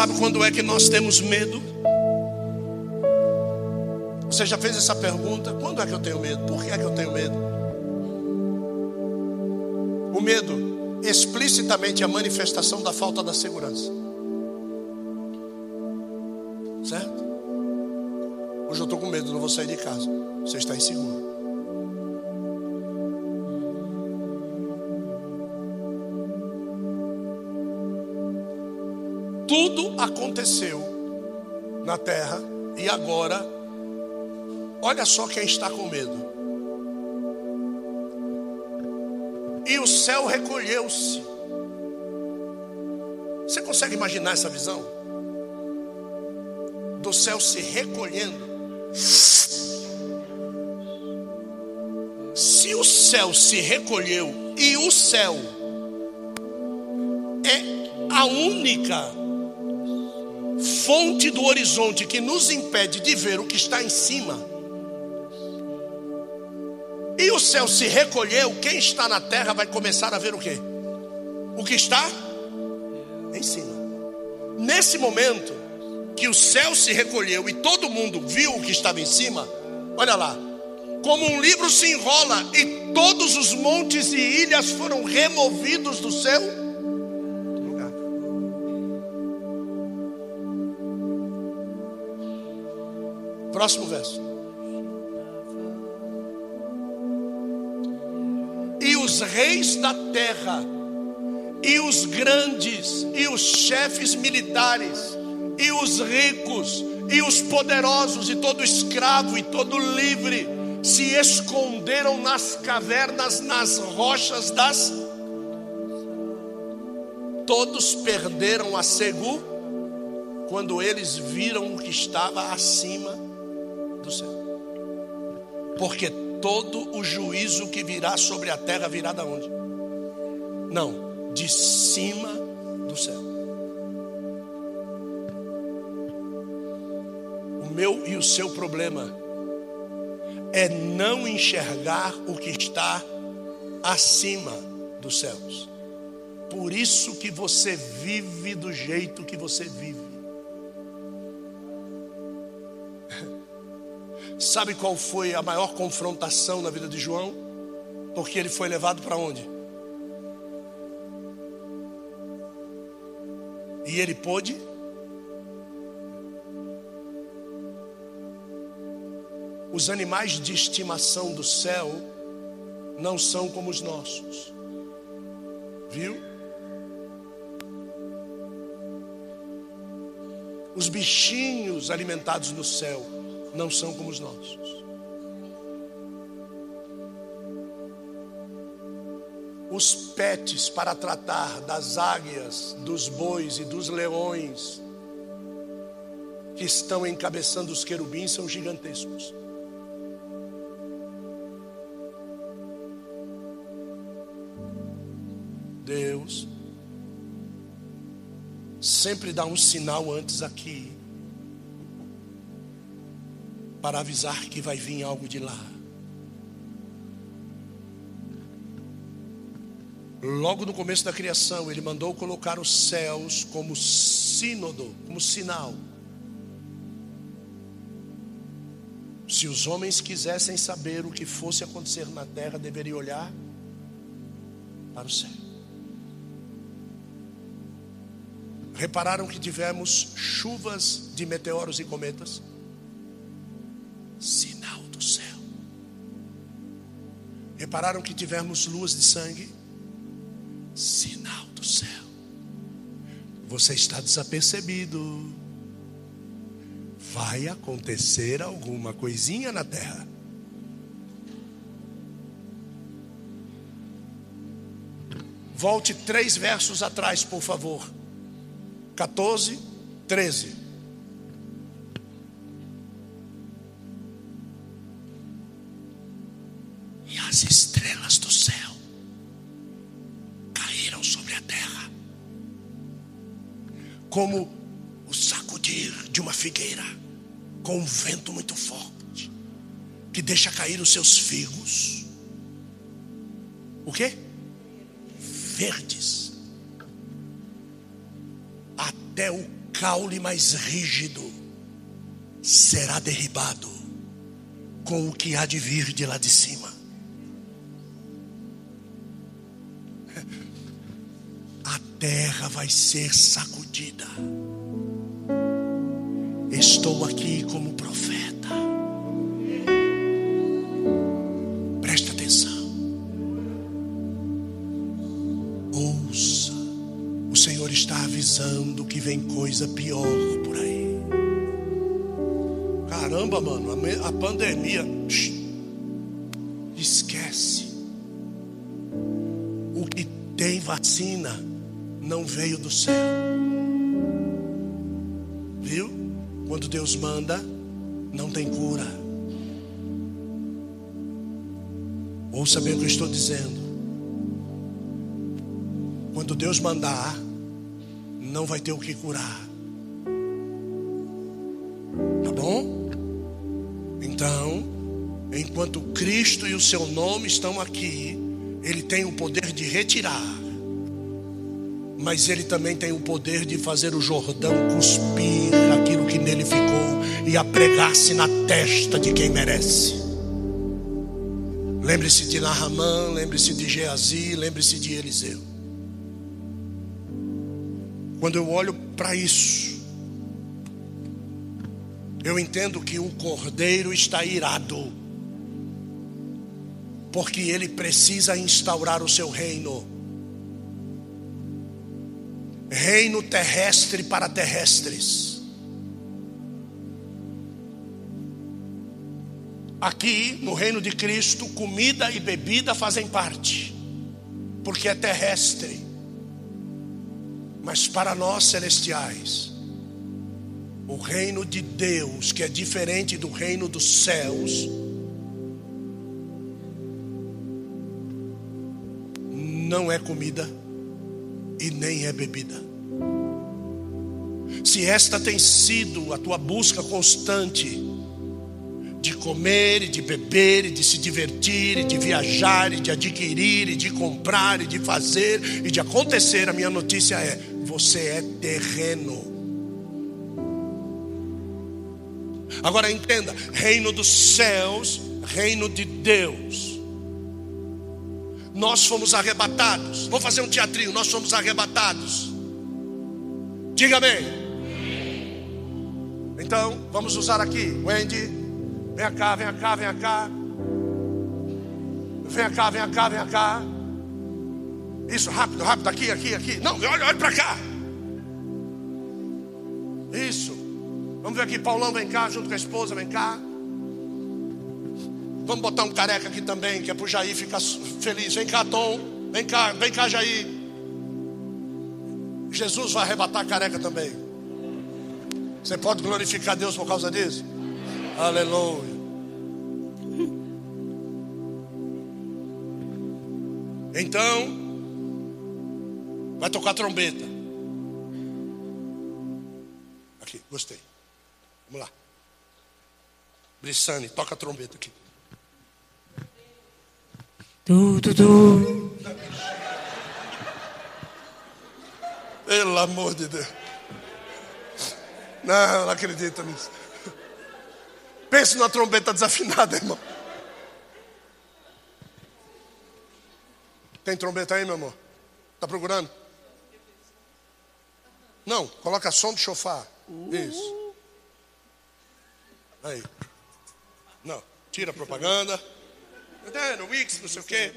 Sabe quando é que nós temos medo? Você já fez essa pergunta? Quando é que eu tenho medo? Por que é que eu tenho medo? O medo explicitamente a manifestação da falta da segurança. Tudo aconteceu na terra e agora, olha só quem está com medo. e o céu recolheu-se. Você consegue imaginar essa visão? Do céu se recolhendo. Se o céu se recolheu e o céu é a única fonte do horizonte que nos impede de ver o que está em cima, e o céu se recolheu, quem está na terra vai começar a ver o que? O que está em cima. Nesse momento que o céu se recolheu e todo mundo viu o que estava em cima, olha lá, como um livro se enrola e todos os montes e ilhas foram removidos do seu Próximo verso. os reis da terra, e os grandes, e os chefes militares, e os ricos, e os poderosos, e todo escravo, e todo livre, se esconderam nas cavernas, nas rochas das. Todos perderam a segu quando eles viram o que estava acima do céu. Porque todo o juízo que virá sobre a terra virá da onde? Não, de cima do céu. O meu e o seu problema é não enxergar o que está acima dos céus. Por isso que você vive do jeito que você vive. Sabe qual foi a maior confrontação na vida de João? Porque ele foi levado para onde? E ele pôde Os animais de estimação do céu não são como os nossos. Viu? Os bichinhos alimentados no céu não são como os nossos. Os pets para tratar das águias, dos bois e dos leões que estão encabeçando os querubins são gigantescos. Deus sempre dá um sinal antes aqui para avisar que vai vir algo de lá. Logo no começo da criação, ele mandou colocar os céus como sínodo, como sinal. Se os homens quisessem saber o que fosse acontecer na terra, deveriam olhar para o céu. Repararam que tivemos chuvas de meteoros e cometas? Sinal do céu. Repararam que tivemos luas de sangue? sinal do céu. Você está desapercebido. Vai acontecer alguma coisinha na terra. Volte três versos atrás, por favor. 14, 13. Como o sacudir de uma figueira, com um vento muito forte, que deixa cair os seus figos. O quê? verdes, até o caule mais rígido será derribado com o que há de vir de lá de cima. Terra vai ser sacudida. Estou aqui como profeta. avisando que vem coisa pior por aí. Caramba, mano, a pandemia. Esquece. O que tem vacina não veio do céu. Viu? Quando Deus manda, não tem cura. Ouça bem o que eu estou dizendo. Quando Deus mandar, não vai ter o que curar. Tá bom? Então, enquanto Cristo e o seu nome estão aqui, Ele tem o poder de retirar, mas Ele também tem o poder de fazer o Jordão cuspir aquilo que nele ficou e apregar-se na testa de quem merece. Lembre-se de Nahamã, lembre-se de Geazi, lembre-se de Eliseu. Quando eu olho para isso, eu entendo que o cordeiro está irado, porque ele precisa instaurar o seu reino reino terrestre para terrestres. Aqui, no reino de Cristo, comida e bebida fazem parte, porque é terrestre. Mas para nós celestiais, o reino de Deus, que é diferente do reino dos céus, não é comida e nem é bebida. Se esta tem sido a tua busca constante, de comer e de beber e de se divertir e de viajar e de adquirir e de comprar e de fazer e de acontecer, a minha notícia é: você é terreno. Agora entenda: reino dos céus, reino de Deus. Nós fomos arrebatados. Vou fazer um teatrinho. Nós fomos arrebatados. Diga amém. Então, vamos usar aqui. Wendy, Vem cá, vem cá, vem cá. Vem cá, vem cá, vem cá. Isso, rápido, rápido, aqui, aqui, aqui. Não, olha, olha para cá. Isso. Vamos ver aqui, Paulão, vem cá, junto com a esposa, vem cá. Vamos botar um careca aqui também, que é para o Jair ficar feliz. Vem cá, Tom. Vem cá, vem cá, Jair. Jesus vai arrebatar a careca também. Você pode glorificar Deus por causa disso? Aleluia. Então, vai tocar trombeta. Aqui, gostei. Vamos lá. Brissane, toca a trombeta aqui.
Du, du, du.
Pelo amor de Deus. Não, não acredito nisso. Pense numa trombeta desafinada, irmão. Tem trombeta aí, meu amor? Está procurando? Não, coloca som de chofar. Isso. Aí. Não, tira a propaganda. No Wix, não sei o quê.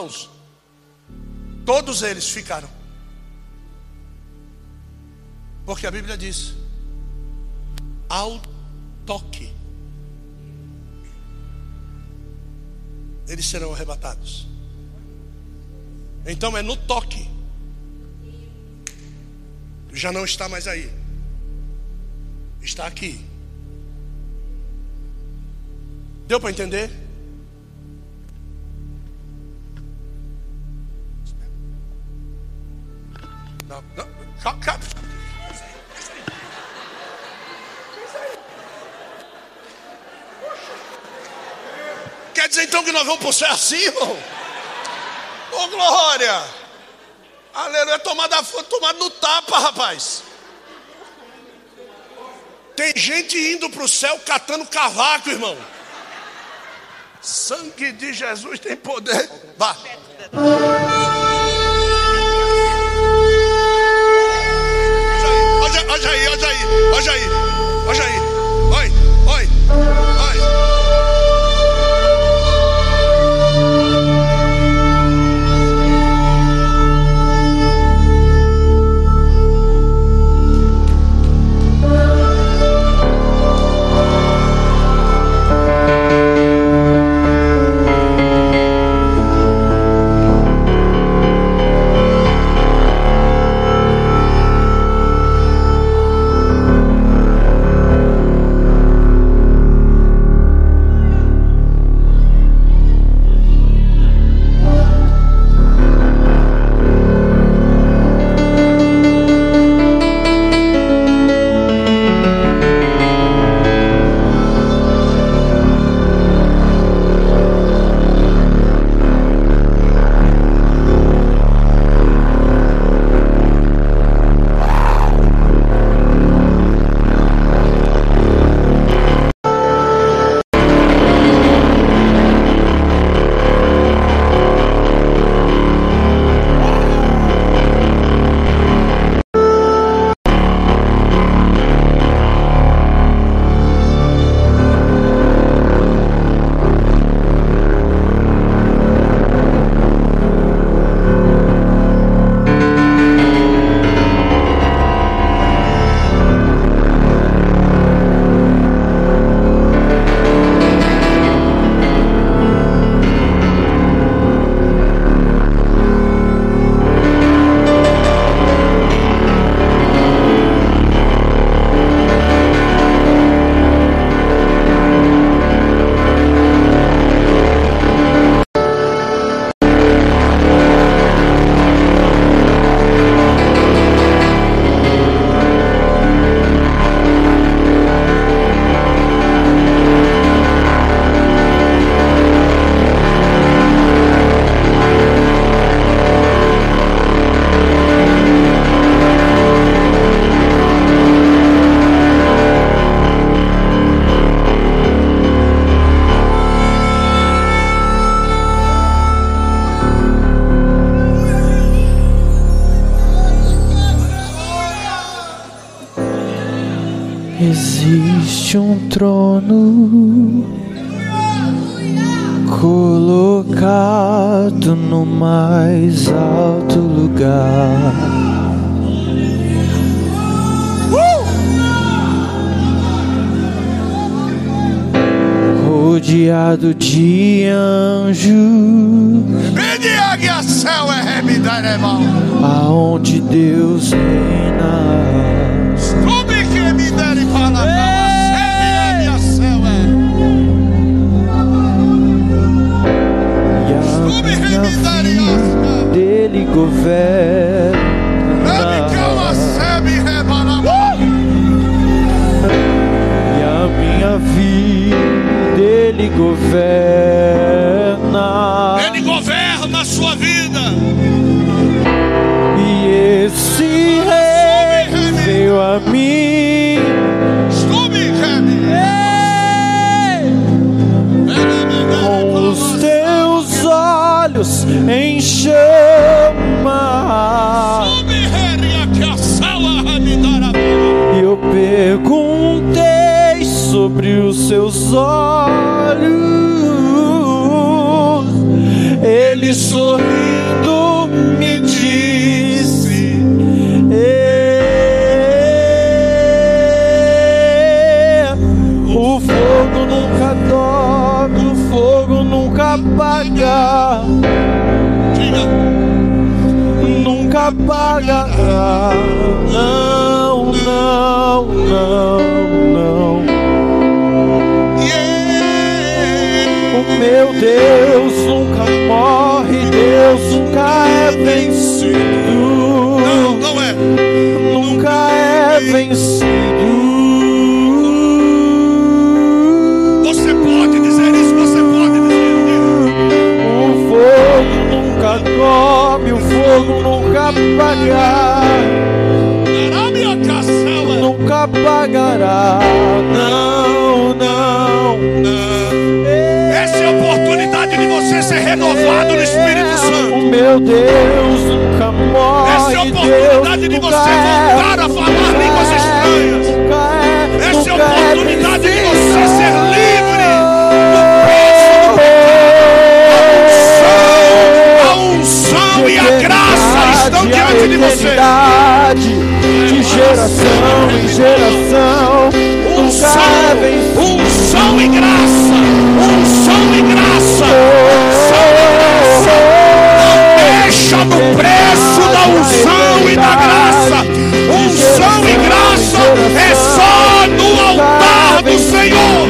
Irmãos, todos eles ficaram. Porque a Bíblia diz: ao toque, eles serão arrebatados. Então é no toque, já não está mais aí, está aqui. Deu para entender? Dizer então que nós vamos para o céu assim, irmão? Ô oh, glória! Aleluia, tomada, tomada no tapa, rapaz. Tem gente indo para o céu catando cavaco, irmão. Sangue de Jesus tem poder. Vá. Olha aí, olha aí, olha aí, olha aí,
um trono meu Deus nunca morre, Deus nunca é vencido.
Não, não é.
Nunca é vencido.
Você pode dizer isso, você pode dizer.
O fogo nunca dorme, o fogo nunca apaga,
Arábia Caçela.
nunca apagará. Não, não.
Essa você ser renovado no Espírito
O
Santo.
meu Deus nunca morre.
Essa é a oportunidade de
Deus
você
nunca é,
voltar a falar línguas
é,
estranhas.
É,
Essa é a oportunidade de
vencido.
você ser livre do peso do pecado. A unção e a graça estão diante de você.
De geração em geração, é
Unção, unção e graça. Unção e graça. No preço da unção e da graça. Unção e graça é só no altar do Senhor.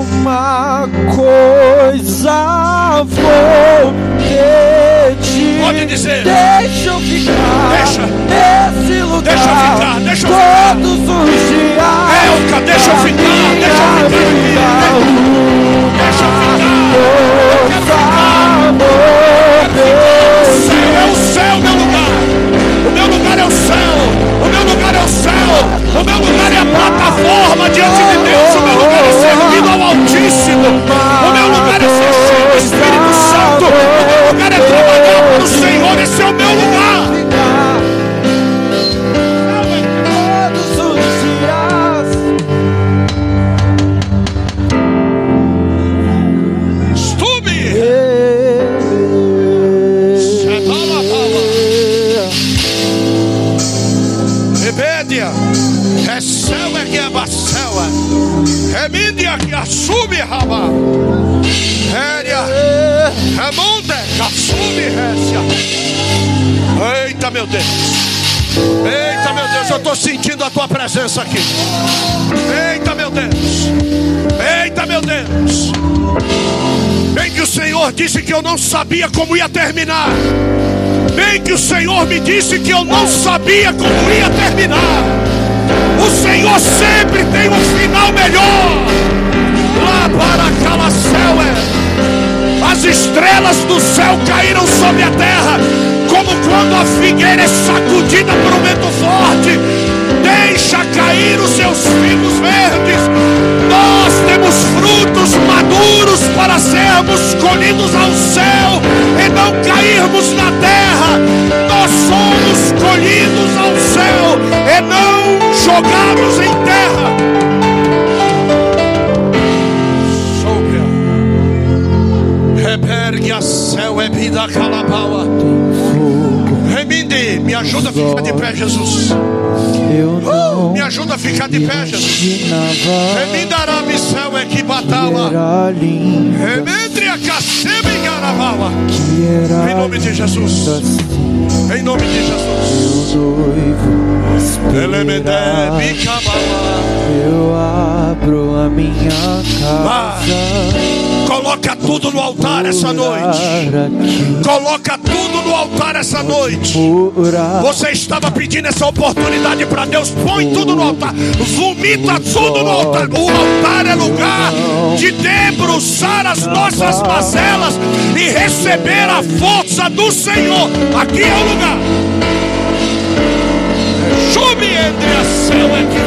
Uma coisa vou pedir.
Pode dizer.
Deixa eu ficar
Deixa.
nesse lugar.
Deixa eu ficar, deixa eu ficar.
Todos os dias.
Elka, deixa eu ficar, O meu lugar é a plataforma diante de Deus. O meu lugar é servido ao Altíssimo. É mídia que assume raba, réria, monte que assume récia. Eita meu Deus, eita meu Deus, eu estou sentindo a tua presença aqui. Eita meu Deus, eita meu Deus. Bem que o Senhor disse que eu não sabia como ia terminar. Bem que o Senhor me disse que eu não sabia como ia terminar. Senhor sempre tem um final melhor. Lá para aquela é. As estrelas do céu caíram sobre a terra, como quando a figueira é sacudida por um vento forte. Deixa cair os seus figos verdes. Nós temos frutos maduros para sermos colhidos ao céu e não cairmos na terra. Nós somos colhidos ao céu e não jogados em terra. Sobre Rebergue a céu é vida calabaua. Reminde, me ajuda a ficar de pé, Jesus.
Não
Me ajuda a ficar de pé, Jesus.
imaginava
Remindará céu é que batala. Remendre a caceba
era
Em nome de Jesus. Em nome de Jesus.
Eu abro a minha casa.
Coloca tudo no altar essa noite. Coloca tudo no altar essa noite. Você estava pedindo essa oportunidade para Deus. Põe tudo no altar. Vomita tudo no altar. O altar é lugar de debruçar as nossas mazelas e receber a força do Senhor. Aqui é o lugar. Chube entre a céu e que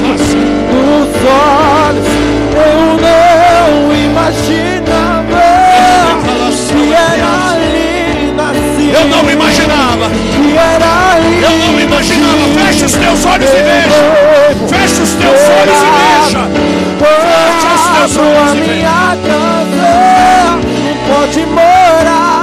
nos olhos. Eu não não imaginava que era ali nasci.
Eu não imaginava.
Que era ali.
Eu não imaginava. Fecha os teus olhos e veja. Fecha os teus olhos
e veja.
Fecha os
teus olhos e veja. Pode morar.